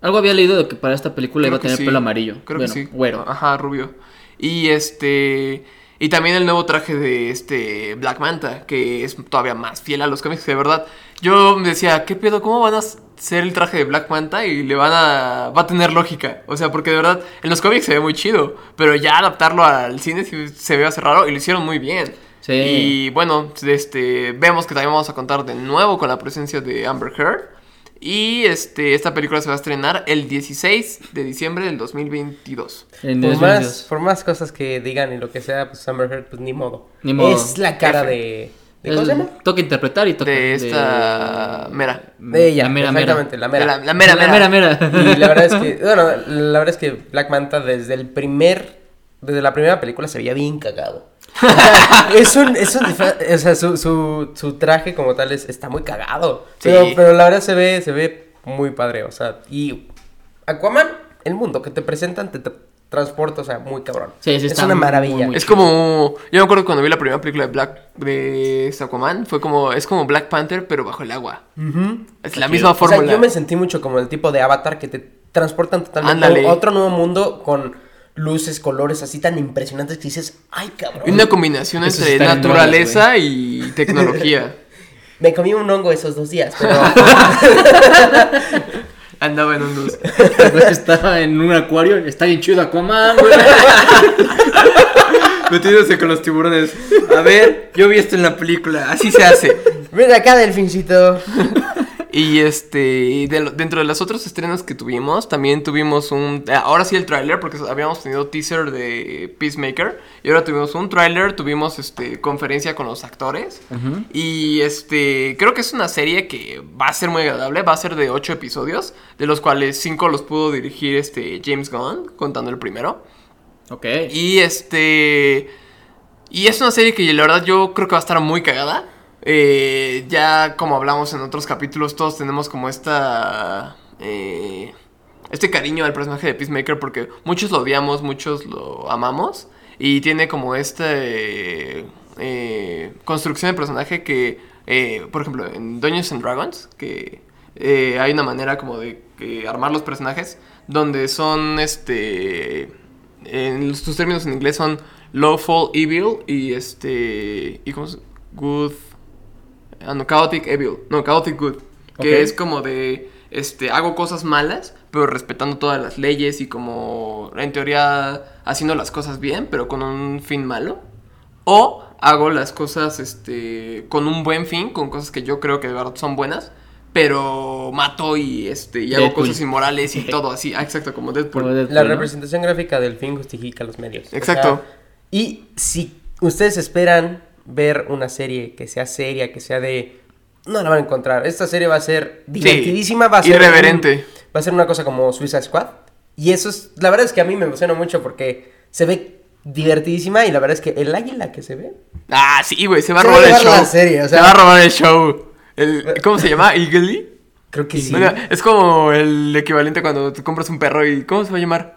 Algo había leído de que para esta película Creo iba a tener sí. pelo amarillo. Creo Bueno, que sí. Güero. Ajá, rubio. Y este. Y también el nuevo traje de este Black Manta, que es todavía más fiel a los cómics, de verdad. Yo me decía, ¿qué pedo? ¿Cómo van a ser el traje de Black Manta? Y le van a. va a tener lógica. O sea, porque de verdad, en los cómics se ve muy chido. Pero ya adaptarlo al cine se ve hace raro y lo hicieron muy bien. Sí. Y bueno, este. Vemos que también vamos a contar de nuevo con la presencia de Amber Heard. Y este, esta película se va a estrenar el 16 de diciembre del 2022. En Por 2022. más, por más cosas que digan y lo que sea, pues Amber Heard, pues ni modo. Ni modo. Es la cara F. de... ¿De Es- cómo se llama? Toca interpretar y toca. De esta mera. De ella, La mera, mera. exactamente, la mera. La, la mera, La mera. mera, mera. Y la verdad es que, bueno, la verdad es que Black Manta desde el primer, desde la primera película se veía bien cagado. Es un, es un o sea, su, su, su traje como tal es, está muy cagado. Pero, Sí. pero la verdad se ve, se ve muy padre, o sea, y Aquaman, el mundo que te presentan te, te transporta, o sea, muy cabrón. Sí, sí, es está una maravilla. muy Es como. Yo me acuerdo cuando vi la primera película de Black. de Aquaman. Fue como. Es como Black Panther, pero bajo el agua. Es la misma O sea, fórmula. yo me sentí mucho como el tipo de avatar que te transportan totalmente Ándale. a otro nuevo mundo con luces, colores así tan impresionantes que dices, ay cabrón. Una combinación Eso entre naturaleza y tecnología. Me comí un hongo esos dos días, pero Andaba en un luz. Pues estaba en un acuario. Está bien chido Aquaman, güey. Metiéndose con los tiburones. A ver, yo vi esto en la película. Así se hace. ven acá, delfincito. Y este, y de lo- dentro de los otros estrenos que tuvimos, también tuvimos un, ah, ahora sí el tráiler, porque habíamos tenido teaser de Peacemaker, y ahora tuvimos un tráiler, tuvimos este, conferencia con los actores, Ujú. y este, creo que es una serie que va a ser muy agradable, va a ser de 8 episodios, de los cuales 5 los pudo dirigir este James Gunn, contando el primero. Ok. Y este. Y es una serie que la verdad yo creo que va a estar muy cagada. Eh, ya como hablamos en otros capítulos, todos tenemos como esta. eh, este cariño al personaje de Peacemaker porque muchos lo odiamos, muchos lo amamos. Y tiene como esta eh, construcción de personaje que, eh, por ejemplo, en Dungeons and Dragons, que eh, hay una manera como de eh, armar los personajes donde son este en sus términos en inglés son lawful evil y este y cómo se- good ah, no chaotic evil no chaotic good que es como de este hago cosas malas pero respetando todas las leyes y como en teoría haciendo las cosas bien pero con un fin malo o hago las cosas este con un buen fin con cosas que yo creo que de verdad son buenas pero mato y este y hago Deadpool. cosas inmorales y todo así ah, exacto como Deadpool Como Deadpool, La ¿no? representación gráfica del fin justifica los medios. O Exacto. sea, y si ustedes esperan ver una serie que sea seria, que sea de... No la van a encontrar. Esta serie va a ser divertidísima, va a ser... irreverente. un- va a ser una cosa como Suicide Squad. Y eso es... La verdad es que a mí me emociona mucho porque se ve divertidísima y la verdad es que el águila que se ve... Ah, sí, güey, se va a robar el show. la serie, o sea- Se va a robar el show. El- ¿Cómo se llama? ¿Eagly? Creo que sí. Bueno, es como el equivalente cuando te compras un perro y. ¿Cómo se va a llamar?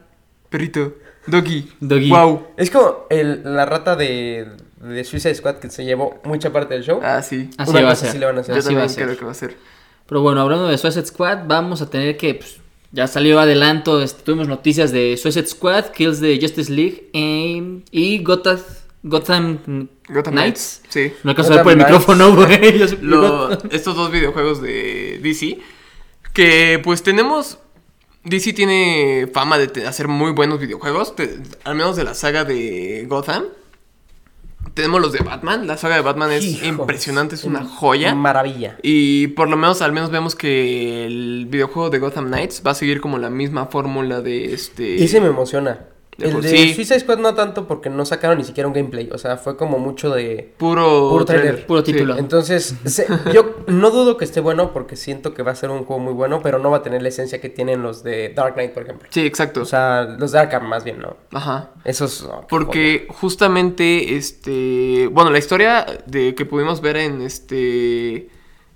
Perrito. Doggy. Doggy. Wow. Es como el- la rata de, de Suicide Squad que se llevó mucha parte del show. Ah, sí. Así Una va a ser. así le van a hacer. Yo Así va a también ser. creo que va a ser. Pero bueno, hablando de Suicide Squad, vamos a tener que. pues, ya salió adelanto, este, tuvimos noticias de Suicide Squad, Kills de Justice League eh, y Gotham, Gotham, Gotham Knights. Knights. Sí. No alcanzo a ver por el Knights. micrófono, güey. Lo- estos dos videojuegos de DC. Que pues tenemos. DC tiene fama de hacer muy buenos videojuegos. te- al menos de la saga de Gotham. Tenemos los de Batman. La saga de Batman es Hijo, impresionante, es una joya. Maravilla. Y por lo menos, al menos vemos que el videojuego de Gotham Knights va a seguir como la misma fórmula de este. Y ese me emociona. El de sí, Suicide Squad no tanto porque no sacaron ni siquiera un gameplay. O sea, fue como mucho de. puro, Puro trailer. trailer. Puro Sí. título. Entonces, se- yo no dudo que esté bueno porque siento que va a ser un juego muy bueno, pero no va a tener la esencia que tienen los de Dark Knight, por ejemplo. Sí, exacto. O sea, los de Arkham más bien, ¿no? Ajá. Esos. qué Porque justamente, este, bueno, la historia de que pudimos ver en este,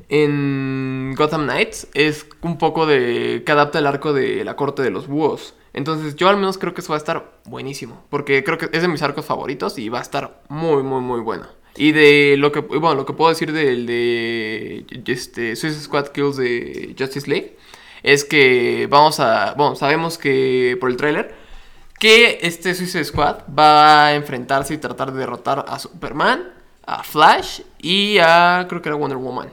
en Gotham Knights es un poco de que adapta el arco de la corte de los búhos. Entonces yo al menos creo que eso va a estar buenísimo, porque creo que es de mis arcos favoritos y va a estar muy, muy, muy bueno. Y de lo que, bueno, lo que puedo decir del de este, Suicide Squad Kills de Justice League es que vamos a, bueno, sabemos que por el tráiler que este Suicide Squad va a enfrentarse y tratar de derrotar a Superman, a Flash y a creo que era Wonder Woman.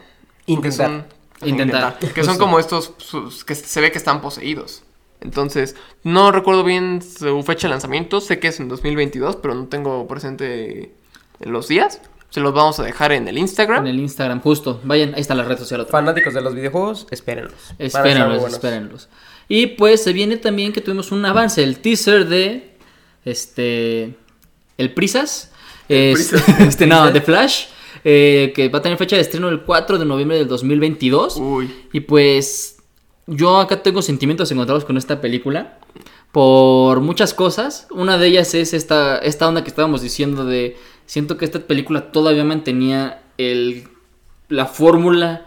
Intentar. Son- Intentar, Que son como estos sus- que se ve que están poseídos. Entonces, no recuerdo bien su fecha de lanzamiento, sé que es en 2022, pero no tengo presente los días. Se los vamos a dejar en el Instagram. En el Instagram, justo. Vayan, ahí está la red social otra. Fanáticos de los videojuegos, espérenlos. Espérenlos, espérenlos. Y pues se viene también que tuvimos un avance, el teaser de este el Prisas, es- Prisas. este no, de Flash, eh, que va a tener fecha de estreno el 4 de noviembre del 2022. Uy. Y pues yo acá tengo sentimientos encontrados con esta película por muchas cosas. Una de ellas es esta, esta onda que estábamos diciendo de... Siento que esta película todavía mantenía el, la fórmula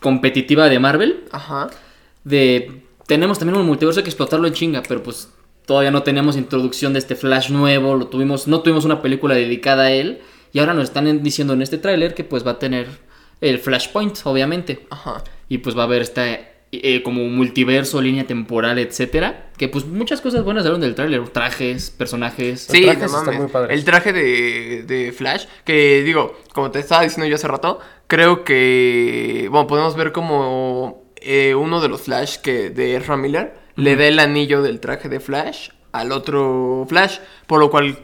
competitiva de Marvel. Ajá. De... Tenemos también un multiverso que explotarlo en chinga, pero pues todavía no tenemos introducción de este Flash nuevo. Lo tuvimos, no tuvimos una película dedicada a él. Y ahora nos están en- diciendo en este tráiler que pues va a tener el Flashpoint, obviamente. Ajá. Y pues va a haber esta eh, como multiverso, línea temporal, etcétera. Que pues muchas cosas buenas salieron del tráiler. Trajes, personajes. Sí, trajes no están mames. muy padres. El traje de, de Flash, que digo, como te estaba diciendo yo hace rato, creo que, bueno, podemos ver como eh, uno de los Flash que de Ezra Miller le da el anillo del traje de Flash al otro Flash, por lo cual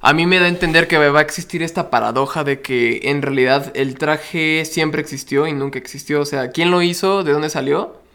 a mí me da a entender que va a existir esta paradoja de que en realidad el traje siempre existió y nunca existió, o sea, ¿quién lo hizo? ¿De dónde salió?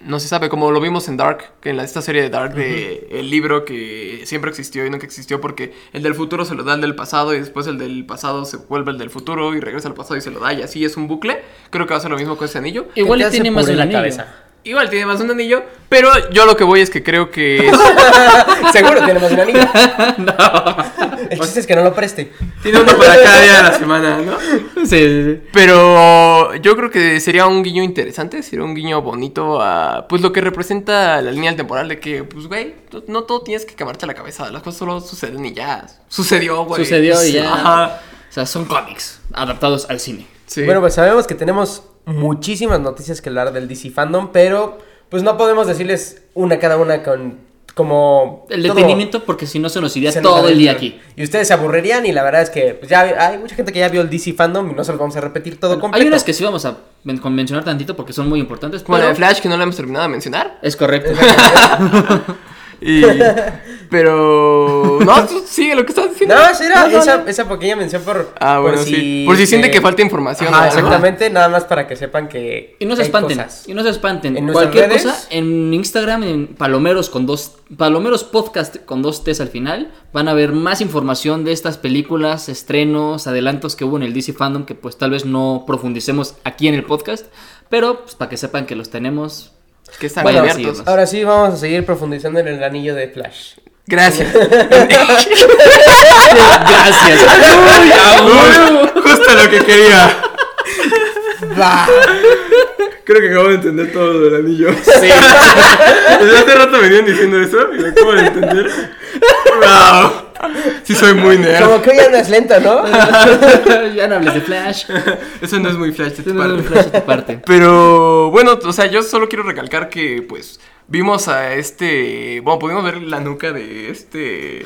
No se sabe, como lo vimos en Dark, que en la, esta serie de Dark, de el libro que siempre existió y nunca existió, porque el del futuro se lo da el del pasado y después el del pasado se vuelve el del futuro y regresa al pasado y se lo da y así es un bucle. Creo que va a ser lo mismo con ese anillo. Igual ¿Qué y te hace tiene más de la anillo. cabeza? Igual tiene más de un anillo, pero yo lo que voy es que creo que es- Seguro tiene más de un anillo. El chiste es que no lo preste. tiene uno para cada día de la semana, ¿no? Sí, sí, sí. Pero yo creo que sería un guiño interesante, sería un guiño bonito a pues lo que representa la línea temporal de que, pues güey, no- no todo tienes que quemarte la cabeza, las cosas solo suceden y ya. Sucedió, güey. Sucedió y ya. Ajá. O sea, son cómics adaptados al cine. Sí. Bueno, pues sabemos que tenemos muchísimas noticias que hablar del DC Fandom, pero pues no podemos decirles una cada una con como El todo- detenimiento, porque si no se nos iría se nos todo el día aquí. Y ustedes se aburrirían y la verdad es que pues, ya hay mucha gente que ya vio el DC Fandom y no se los vamos a repetir todo completo. Hay unas que sí vamos a mencionar tantito porque son muy importantes. Como la de Flash que no la hemos terminado de mencionar. Es correcto. Y... Pero... No, sigue lo que estás diciendo. No, esa era No, esa, no. esa pequeña mención por Ah, bueno, por sí. Por si siente que falta información, Ajá, ¿no? exactamente, nada más para que sepan que Y no se hay espanten. cosas. Y no se espanten. En Cualquier redes- cosa en Instagram, en Palomeros con dos. Palomeros Podcast con dos T's al final. Van a ver más información de estas películas, estrenos, adelantos que hubo en el DC Fandom. Que pues tal vez no profundicemos aquí en el podcast. Pero pues para que sepan que los tenemos. Que están Bueno, abiertos. sí, Ahora sí vamos a seguir profundizando en el anillo de Flash. Gracias. Gracias. Uy, Justo lo que quería. Creo que acabo de entender todo lo del anillo. Sí. Desde hace rato venían diciendo eso y lo acabo de entender. Wow. Sí soy muy nerd. Como que hoy ya no es lento, ¿no? ya no hables de Flash. Eso no es muy flash de tu No hables de parte. Flash de tu parte. Pero bueno, o sea, yo solo quiero recalcar que pues vimos a este, bueno, pudimos ver la nuca de este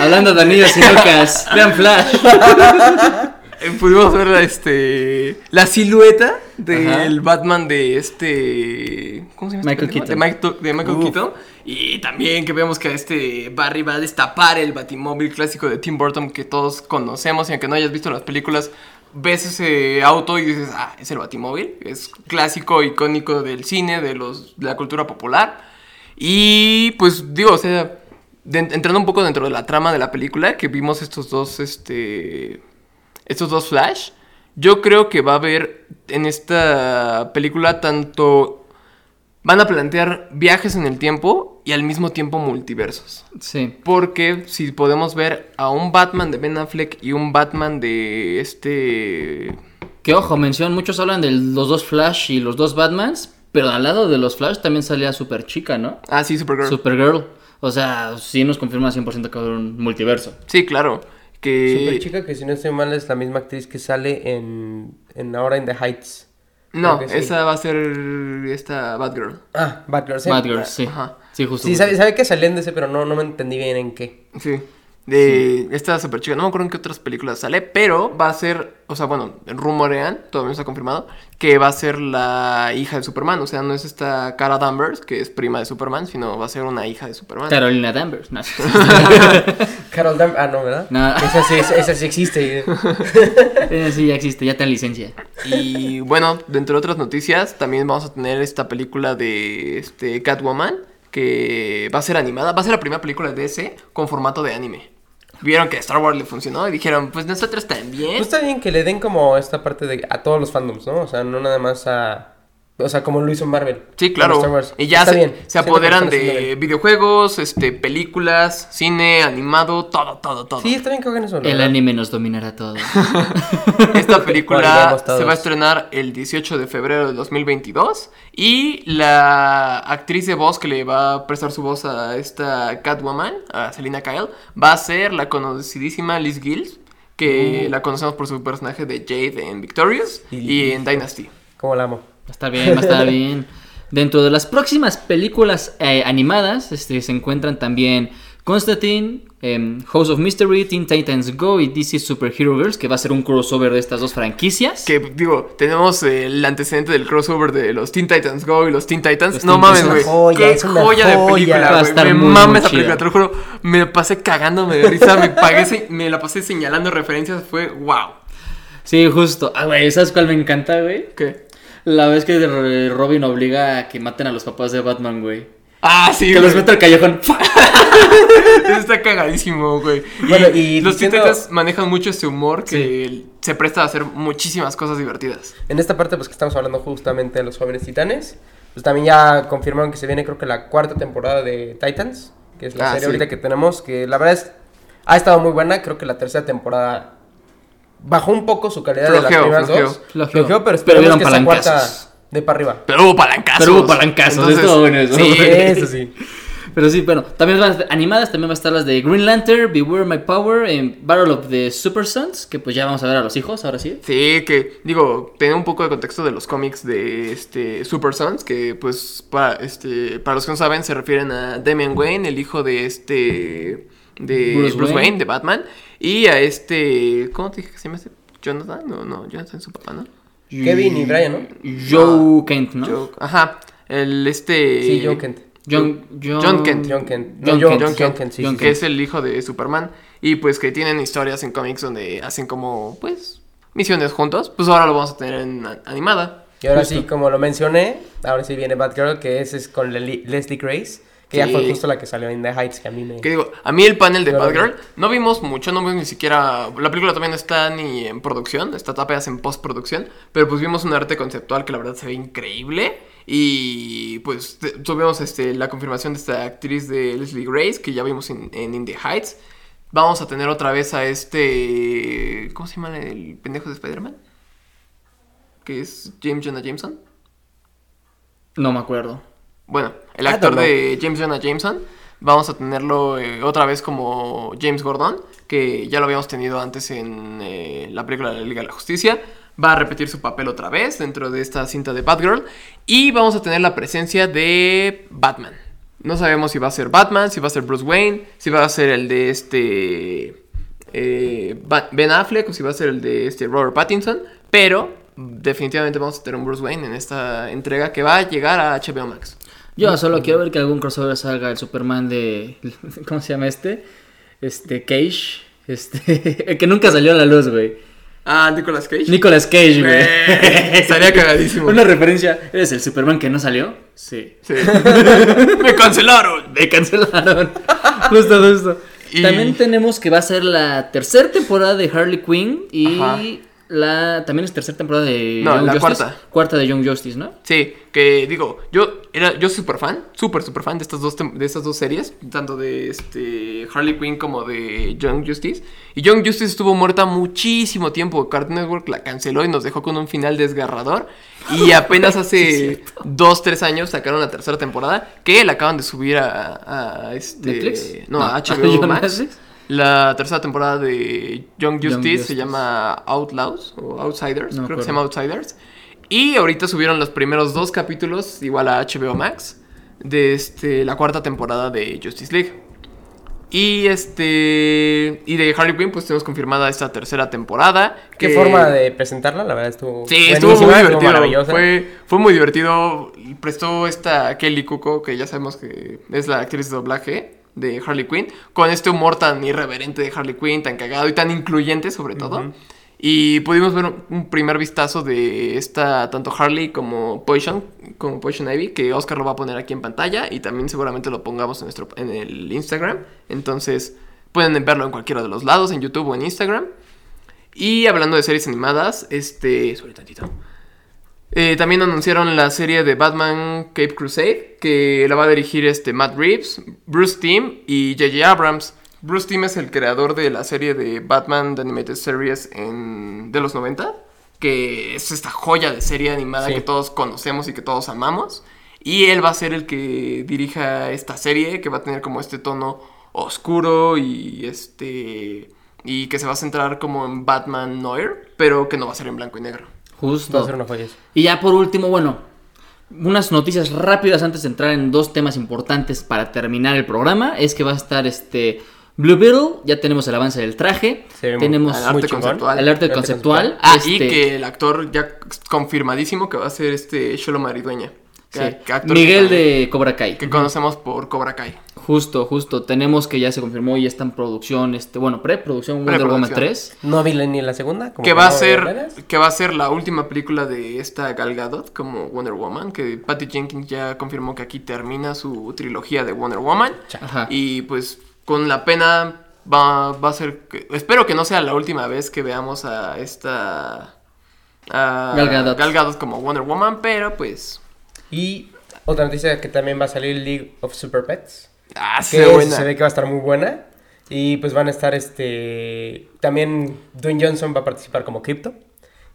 Hablando de anillos y locas. Vean Flash. Eh, Pudimos ver la, este, la silueta del Ajá. Batman de este. ¿Cómo se llama? este Michael? Keaton. De, Mike- de Michael Uf. Keaton. Y también que vemos que este Barry va a destapar el batimóvil clásico de Tim Burton que todos conocemos. Y aunque no hayas visto las películas, ves ese auto y dices, ah, es el batimóvil. Es clásico, icónico del cine, de, los, de la cultura popular. Y pues digo, o sea, de- entrando un poco dentro de la trama de la película, que vimos estos dos, este, estos dos Flash, yo creo que va a haber en esta película tanto, van a plantear viajes en el tiempo y al mismo tiempo multiversos. Sí. Porque si podemos ver a un Batman de Ben Affleck y un Batman de este... Que ojo, mención, muchos hablan de los dos Flash y los dos Batmans, pero al lado de los Flash también salía Super Chica, ¿no? Ah, sí, Supergirl. Supergirl. O sea, sí nos confirma 100% que va a haber un multiverso. Sí, claro. Que... Super chica, que si no estoy mal es la misma actriz que sale en, en Ahora in the Heights. No, sí. esa va a ser esta Batgirl. Ah, Batgirl, sí. Batgirl, sí. Ajá. Sí, justo. Sí, sabe, sabe que salían de ese, pero no, no me entendí bien en qué. Sí. De esta super chica. No me acuerdo en qué otras películas sale, pero va a ser, o sea, bueno, rumorean, todavía no está confirmado, que va a ser la hija de Superman. O sea, no es esta Cara Danvers, que es prima de Superman, sino va a ser una hija de Superman. Carolina Danvers. No. Carol Dam... Ah, no, ¿verdad? No. Esa, sí, esa, esa sí existe. Eh, sí, ya existe, ya está en licencia. Y bueno, dentro de otras noticias, también vamos a tener esta película de este Catwoman, que va a ser animada. Va a ser la primera película de DC con formato de anime. Vieron que Star Wars le funcionó y dijeron, pues nosotros también. Pues está bien que le den como esta parte de a todos los fandoms, ¿no? O sea, no nada más a... O sea, como lo hizo Marvel. Sí, claro. Star Wars. Y ya Está se, bien. apoderan de videojuegos, este, películas, cine, animado, todo, todo, todo. Sí, está bien que hagan eso, ¿no? El anime nos dominará todo. Esta película se va a estrenar el 18 de febrero de 2022 y la actriz de voz que le va a prestar su voz a esta Catwoman, a Selina Kyle, va a ser la conocidísima Liz Gills, que la conocemos por su personaje de Jade en Victorious Y- y en Dynasty. Como la amo. Va a estar bien, va a estar bien. Dentro de las próximas películas eh, animadas este, se encuentran también Constantine, em, House of Mystery, Teen Titans Go y DC Super Hero Girls, que va a ser un crossover de estas dos franquicias. Que digo, tenemos eh, el antecedente del crossover de los Teen Titans Go y los Teen Titans. Los no Teen mames, güey. Es una joya, Qué es una joya de película, Va a güey. estar Me muy, muy esa película, te lo juro. Me pasé cagándome de risa, me, pagué, me la pasé señalando referencias. Fue wow. Sí, justo. Ah, güey, ¿sabes cuál me encanta, güey? ¿Qué? La vez que Robin obliga a que maten a los papás de Batman, güey. Ah, sí, Que güey. los mete al callejón. Eso está cagadísimo, güey. Bueno, y los diciendo- Titans manejan mucho este humor que se presta a hacer muchísimas cosas divertidas. En esta parte, pues que estamos hablando justamente de los jóvenes titanes, pues también ya confirmaron que se viene, creo que la cuarta temporada de Titans, que es la Ah, serie sí. ahorita que tenemos, que la verdad es, ha estado muy buena. Creo que la tercera temporada bajó un poco su calidad de las primeras flojeó. dos. Flojeó. Flojeó, pero Pero esperemos vieron que palancazos. cuarta de para arriba. Pero hubo palancazos. Pero hubo palancazos, Entonces, estuvo bueno eso. Sí, Eso sí. Pero sí, bueno, también estar animadas, también van a estar las de Green Lantern, Beware My Power, en Battle of the Super Sons, que pues ya vamos a ver a los hijos, ahora sí. Sí, que digo, tener un poco de contexto de los cómics de este Super Sons, que pues para este para los que no saben se refieren a Damian Wayne, el hijo de este de Bruce Bruce, Wayne. Wayne. de Batman y a este ¿cómo te dije que se llama este? Jonathan, no, no, Jonathan es su papá, ¿no? Kevin y Brian, ¿no? Joe Kent, ¿no? Joe- ajá, el este Sí, John Kent. John, John, John Kent. John Kent. John Kent. John, John Kent, sí, que es el hijo de Superman y pues que tienen historias en cómics donde hacen como pues misiones juntos, pues ahora lo vamos a tener en animada. Y ahora Justo. sí, como lo mencioné, ahora sí viene Batgirl, que es, es con Leslie Grace, que ya Sí. fue justo la que salió en The Heights, que a mí me... Que digo, a mí el panel de Yo lo Batgirl no vimos mucho, no vimos ni siquiera. La película también está ni en producción, está apenas en postproducción. Pero pues vimos un arte conceptual que la verdad se ve increíble. Y pues tuvimos este, la confirmación de esta actriz de Leslie Grace que ya vimos en, en In the Heights. Vamos a tener otra vez a este. ¿Cómo se llama el pendejo de Spider-Man? Que es James Jonah Jameson. No me acuerdo. Bueno, el I actor de James Jonah Jameson, vamos a tenerlo eh, otra vez como James Gordon, que ya lo habíamos tenido antes en eh, la película de la Liga de la Justicia. Va a repetir su papel otra vez dentro de esta cinta de Batgirl. Y vamos a tener la presencia de Batman. No sabemos si va a ser Batman, si va a ser Bruce Wayne, si va a ser el de este eh, Ben Affleck o si va a ser el de este Robert Pattinson. Pero definitivamente vamos a tener un Bruce Wayne en esta entrega que va a llegar a HBO Max. Yo solo quiero ver que algún crossover salga el Superman de. ¿Cómo se llama este? Este, Cage. Este. que nunca salió a la luz, güey. Ah, Nicolas Cage. Nicolas Cage, güey. Eh, estaría cagadísimo. Una referencia. ¿Eres el Superman que no salió? Sí. Sí. Me cancelaron. Me cancelaron. justo, justo. Y- También tenemos que va a ser la tercera temporada de Harley Quinn y Ajá. La también es tercera temporada de No, Young la Justice. cuarta. Cuarta de Young Justice, ¿no? Sí, que digo, yo era yo soy súper fan, súper súper fan de estas dos de estas dos series, tanto de este Harley Quinn como de Young Justice. Y Young Justice estuvo muerta muchísimo tiempo. Cartoon Network la canceló y nos dejó con un final desgarrador. Y apenas hace dos, tres años sacaron la tercera temporada, que la acaban de subir a, a este ¿Netflix? no, a HBO ¿Young Max. La tercera temporada de Young Young Justice, se llama Outlaws o Outsiders, No creo que se llama Outsiders. Y ahorita subieron los primeros dos capítulos, igual a HBO Max, de este, la cuarta temporada de Justice League. Y este. Y de Harley Quinn, pues tenemos confirmada esta tercera temporada. ¿Qué que- forma de presentarla? La verdad estuvo. Sí, estuvo muy divertido. maravillosa. Fue, fue muy divertido. Prestó esta Kelly Cuco, que ya sabemos que es la actriz de doblaje de Harley Quinn, con este humor tan irreverente de Harley Quinn, tan cagado y tan incluyente sobre todo. Y pudimos ver un- un primer vistazo de esta, tanto Harley como Poison, como Poison Ivy, que Oscar lo va a poner aquí en pantalla y también seguramente lo pongamos en, nuestro, en el Instagram. Entonces pueden verlo en cualquiera de los lados, en YouTube o en Instagram. Y hablando de series animadas, este. Sobre tantito. Eh, también anunciaron la serie de Batman Cape Crusade, que la va a dirigir este Matt Reeves, Bruce Timm y J.J. Abrams. Bruce Timm es el creador de la serie de Batman The Animated Series en, de los 90, que es esta joya de serie animada Sí. que todos conocemos y que todos amamos. Y él va a ser el que dirija esta serie, que va a tener como este tono oscuro y este y que se va a centrar como en Batman Noir, pero que no va a ser en blanco y negro. Justo. Va a ser una joya eso. Y ya por último, bueno, unas noticias rápidas antes de entrar en dos temas importantes para terminar el programa. Es que va a estar este Blue Beetle, ya tenemos el avance del traje. Tenemos muy arte conceptual. el arte arte conceptual. Ah, este, y que el actor ya confirmadísimo que va a ser este Sholo Maridueña. Sí, Que- que actor Miguel que, de Cobra Kai. que conocemos por Cobra Kai. Justo, justo. Tenemos que ya se confirmó y está en producción, este, bueno, preproducción Wonder Woman Preproducción. 3. No vi ni la segunda. como Que va a ser que va a ser la última película de esta Gal Gadot como Wonder Woman, que Patty Jenkins ya confirmó que aquí termina su trilogía de Wonder Woman. Ajá. Y pues con la pena va, va a ser espero que no sea la última vez que veamos a esta a Gal Gadot. Gal Gadot como Wonder Woman, pero pues Y otra noticia que también va a salir League of Super Pets. ah, Que se ve es- buena. se ve que va a estar muy buena. Y pues van a estar este. También Dwayne Johnson va a participar como Crypto.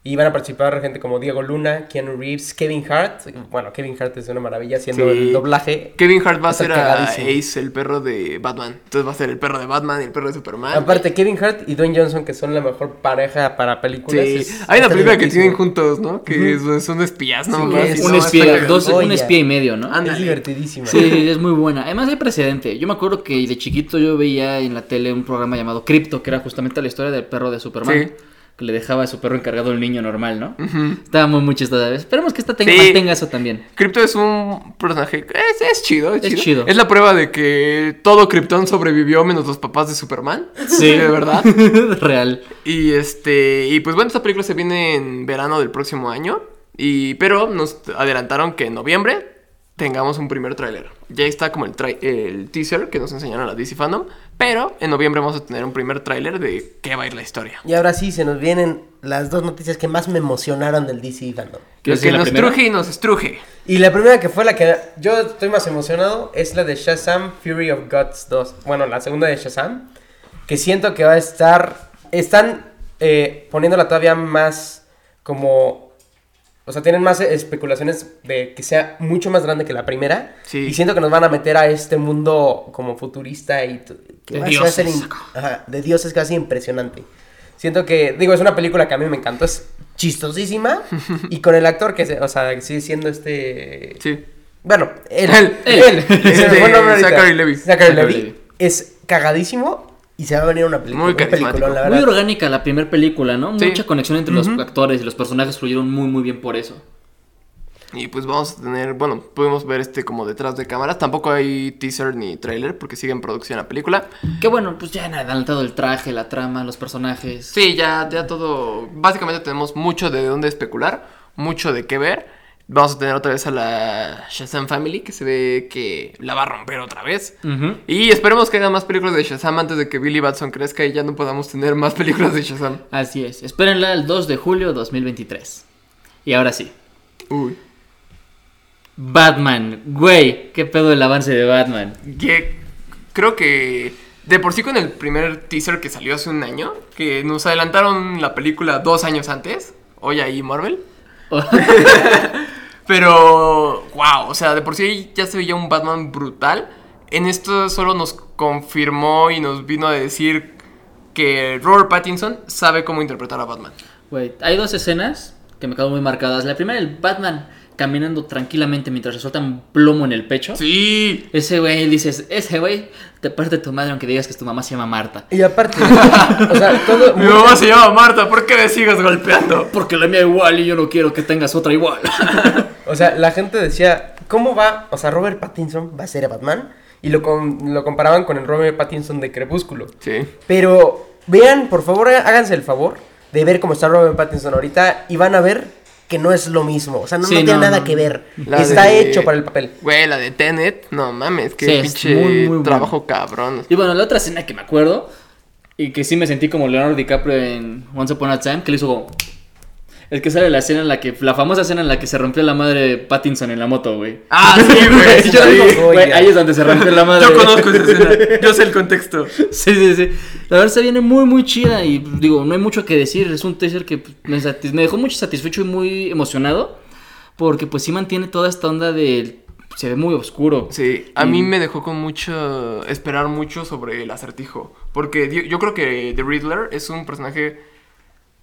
Y van a participar gente como Diego Luna, Keanu Reeves, Kevin Hart. Bueno, Kevin Hart es una maravilla haciendo Sí. el doblaje. Kevin Hart va a ser a. Ace, el perro de Batman. Entonces va a ser el perro de Batman y el perro de Superman. Aparte, Kevin Hart y Dwayne Johnson, que son la mejor pareja para películas. Sí, es- hay una película que tienen juntos, ¿no? Que es- son espías, ¿no? Sí, un espía, dos, un espía y medio, ¿no? Ándale. Es divertidísimo. Sí, es muy buena. Además hay precedente. Yo me acuerdo que de chiquito yo veía en la tele un programa llamado Crypto, que era justamente la historia del perro de Superman. Sí. Que le dejaba a su perro encargado al niño normal, ¿no? Estaba muy, muy chistosa. Esperemos que esta tenga, Sí. mantenga eso también. Crypto es un personaje. Es, es chido, es, Es chido. chido. Es la prueba de que todo Krypton sobrevivió menos los papás de Superman. Sí. de verdad. Real. Y este. Y pues bueno, esta película se viene en verano del próximo año. Y. Pero nos adelantaron que en noviembre tengamos un primer tráiler. Ya está como el, el teaser que nos enseñaron a la DC Fandom. Pero en noviembre vamos a tener un primer tráiler de qué va a ir la historia. Y ahora sí, se nos vienen las dos noticias que más me emocionaron del DC Fandom. Lo ¿Quieres que nos primera? truje y nos estruje. Y la primera que fue la que yo estoy más emocionado es la de Shazam Fury of Gods 2. Bueno, la segunda de Shazam. Que siento que va a estar. Están eh, poniéndola todavía más como. O sea, tienen más especulaciones de que sea mucho más grande que la primera. Sí. Y siento que nos van a meter a este mundo como futurista y que De dioses. ajá, de dioses casi impresionante. Siento que, digo, es una película que a mí me encantó, es chistosísima y con el actor que, se, o sea, que sigue siendo este... Sí. Bueno, él. Él, Él. él. Ahorita. Zachary Levi. Zachary. Levi. Es cagadísimo y se va a venir una película. Muy un carismático. peliculón, la Muy verdad. orgánica la primera película, ¿no? Sí. Mucha conexión entre los actores y los personajes fluyeron muy, muy bien por eso. Y pues vamos a tener, bueno, pudimos ver este como detrás de cámaras. Tampoco hay teaser ni trailer porque sigue en producción la película. Que bueno, pues ya han adelantado el traje, la trama, los personajes. Sí, ya, ya todo. Básicamente tenemos mucho de dónde especular, mucho de qué ver. Vamos a tener otra vez a la Shazam Family, que se ve que la va a romper otra vez. Y esperemos que hagan más películas de Shazam antes de que Billy Batson crezca y ya no podamos tener más películas de Shazam. Así es. Espérenla el 2 de julio 2023. Y ahora sí. Uy. Batman. Güey, qué pedo el avance de Batman. Que creo que de por sí con el primer teaser que salió hace un año, que nos adelantaron la película dos años antes, hoy ahí Marvel. Pero, wow, o sea, de por sí ya se veía un Batman brutal. En esto solo nos confirmó y nos vino a decir que Robert Pattinson sabe cómo interpretar a Batman. Güey, hay dos escenas que me quedan muy marcadas. La primera, el Batman caminando tranquilamente mientras le sueltan un plomo en el pecho. Sí. Ese güey, dices, ese güey te parte tu madre aunque digas que tu mamá se llama Marta. Y aparte, o sea, todo. Mi mamá se llama Marta, ¿por qué me sigues golpeando? Porque la mía igual y yo no quiero que tengas otra igual. O sea, la gente decía, ¿cómo va? O sea, Robert Pattinson va a ser Batman. Y lo, com- lo comparaban con el Robert Pattinson de Crepúsculo. Sí. Pero vean, por favor, háganse el favor de ver cómo está Robert Pattinson ahorita y van a ver que no es lo mismo. O sea, no, Sí, no tiene no, nada no. que ver. La está de- hecho para el papel. Güey, la de Tenet, no mames, qué Sí, es pinche muy, muy trabajo cabrón. Y bueno, la otra escena que me acuerdo y que sí me sentí como Leonardo DiCaprio en Once Upon a Time, que le hizo como... Es que sale la escena en la que... La famosa escena en la que se rompió la madre de Pattinson en la moto, güey. Ah, sí, güey. Yo digo, güey, ahí es donde se rompió la madre. Yo conozco esa escena. Yo sé el contexto. Sí, sí, sí. La verdad se viene muy, muy chida y digo, no hay mucho que decir. Es un teaser que pues, me, satis- me dejó mucho satisfecho y muy emocionado porque pues sí mantiene toda esta onda de... Se ve muy oscuro. Sí, a Y- mí me dejó con mucho. esperar mucho sobre el acertijo. Porque yo creo que The Riddler es un personaje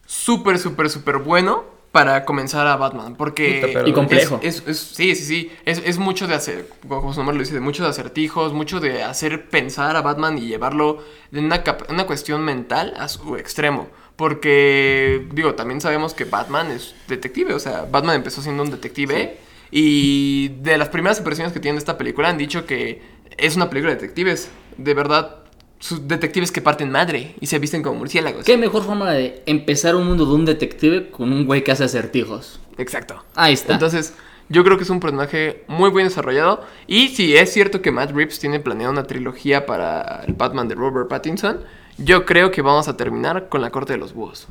súper, súper, súper bueno para comenzar a Batman. Porque. Puta, Y complejo. Es, es- es- sí, sí, sí. Es, es mucho de hacer. Como su nombre lo dice, de muchos acertijos, mucho de hacer pensar a Batman y llevarlo de una, cap- una cuestión mental a su extremo. Porque, digo, también sabemos que Batman es detective. O sea, Batman empezó siendo un detective. Y de las primeras impresiones que tienen de esta película han dicho que es una película de detectives. De verdad, sus detectives que parten madre y se visten como murciélagos. ¿Qué mejor forma de empezar un mundo de un detective con un güey que hace acertijos? Exacto. Ahí está. Entonces, yo creo que es un personaje muy bien desarrollado. Y si es cierto que Matt Reeves tiene planeado una trilogía para el Batman de Robert Pattinson, yo creo que vamos a terminar con la corte de los búhos.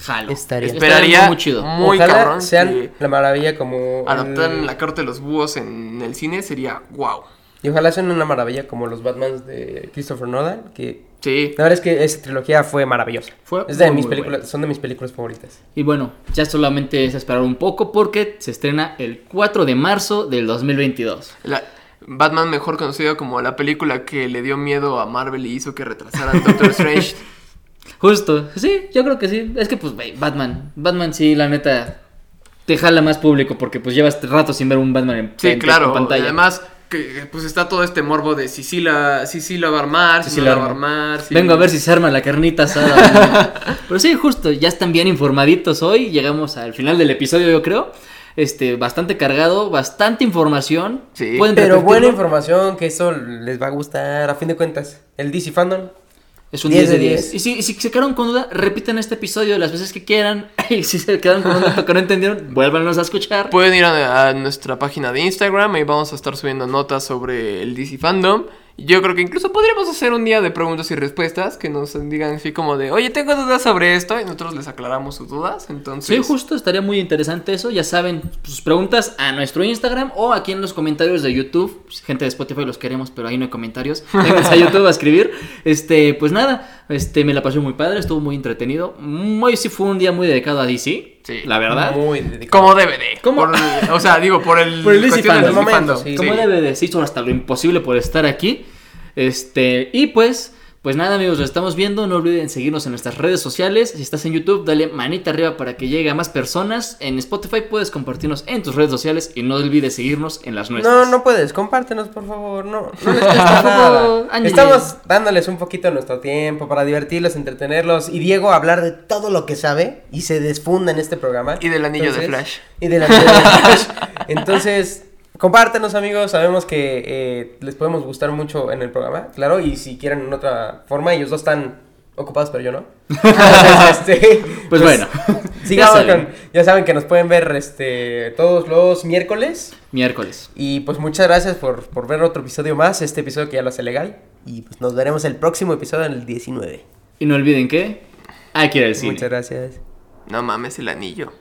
Jalo. Estaría- Esperaría muy chido. muy Ojalá cabrón sean la maravilla como... adaptaran el- la corte de los búhos en el cine sería wow. Y ojalá sean una maravilla como los Batmans de Christopher Nolan, que... Sí. La verdad es que esa trilogía fue maravillosa. Fue es de muy, mis muy películas, son de mis películas favoritas. Y bueno, ya solamente es esperar un poco porque se estrena el 4 de marzo del 2022. La- Batman mejor conocido como la película que le dio miedo a Marvel y hizo que retrasaran Doctor Strange. Justo, sí, yo creo que sí. Es que pues, güey, Batman. Batman sí, la neta, te jala más público porque pues llevas rato sin ver un Batman en, Sí, en- claro. en pantalla. Además, que pues está todo este morbo de si sí la, si sí la va a armar, si, Si sí no la la va a arma. armar. si- Vengo a ver si se arma la carnita asada. Pero sí, justo, ya están bien informaditos hoy. Llegamos al final del episodio, yo creo. Este, bastante cargado, bastante información. Sí. Pueden Pero buena información, que eso les va a gustar. A fin de cuentas, el DC Fandom. Es un 10 10 de de 10. 10. Y si, y si se quedaron con duda, repiten este episodio las veces que quieran. Y si se quedaron con dato que no entendieron, vuélvanos a escuchar. Pueden ir a, a nuestra página de Instagram y vamos a estar subiendo notas sobre el DC Fandom. Yo creo que incluso podríamos hacer un día de preguntas y respuestas que nos digan así como de, oye, tengo dudas sobre esto y nosotros les aclaramos sus dudas. Entonces, Sí, justo, estaría muy interesante eso. Ya saben, sus preguntas a nuestro Instagram o aquí en los comentarios de YouTube. Gente de Spotify los queremos, pero ahí no hay comentarios. Vénganse a YouTube a escribir. Este, pues nada, este, me la pasé muy padre, estuvo muy entretenido. Hoy sí fue un día muy dedicado a DC, Sí. la verdad. Muy dedicado. como DVD. ¿Cómo? Por- o sea, digo, por el, Por el DC. Sí. Como debe de, se hizo hasta lo imposible por estar aquí. Este, y pues Pues nada amigos, lo estamos viendo, no olviden seguirnos en nuestras redes sociales, si estás en YouTube dale manita arriba para que llegue a más personas, en Spotify puedes compartirnos en tus redes sociales y no olvides seguirnos en las nuestras. No, no puedes, compártenos por favor, no, no les nada. Estamos dándoles un poquito de nuestro tiempo para divertirlos, entretenerlos y Diego hablar de todo lo que sabe y se desfunda en este programa. Y del anillo de Flash. Y del anillo de Flash. Entonces, compártenos amigos, sabemos que eh, les podemos gustar mucho en el programa, claro, y si quieren en otra forma, ellos dos están ocupados, pero yo no. Entonces, este, Pues bueno, sigamos ya saben. con, ya saben que nos pueden ver este todos los miércoles. Miércoles. Y pues muchas gracias por, por ver otro episodio más, este episodio que ya lo hace legal. Y pues nos veremos el próximo episodio en el 19. Y no olviden que hay que ir al cine. Muchas gracias. No mames el anillo.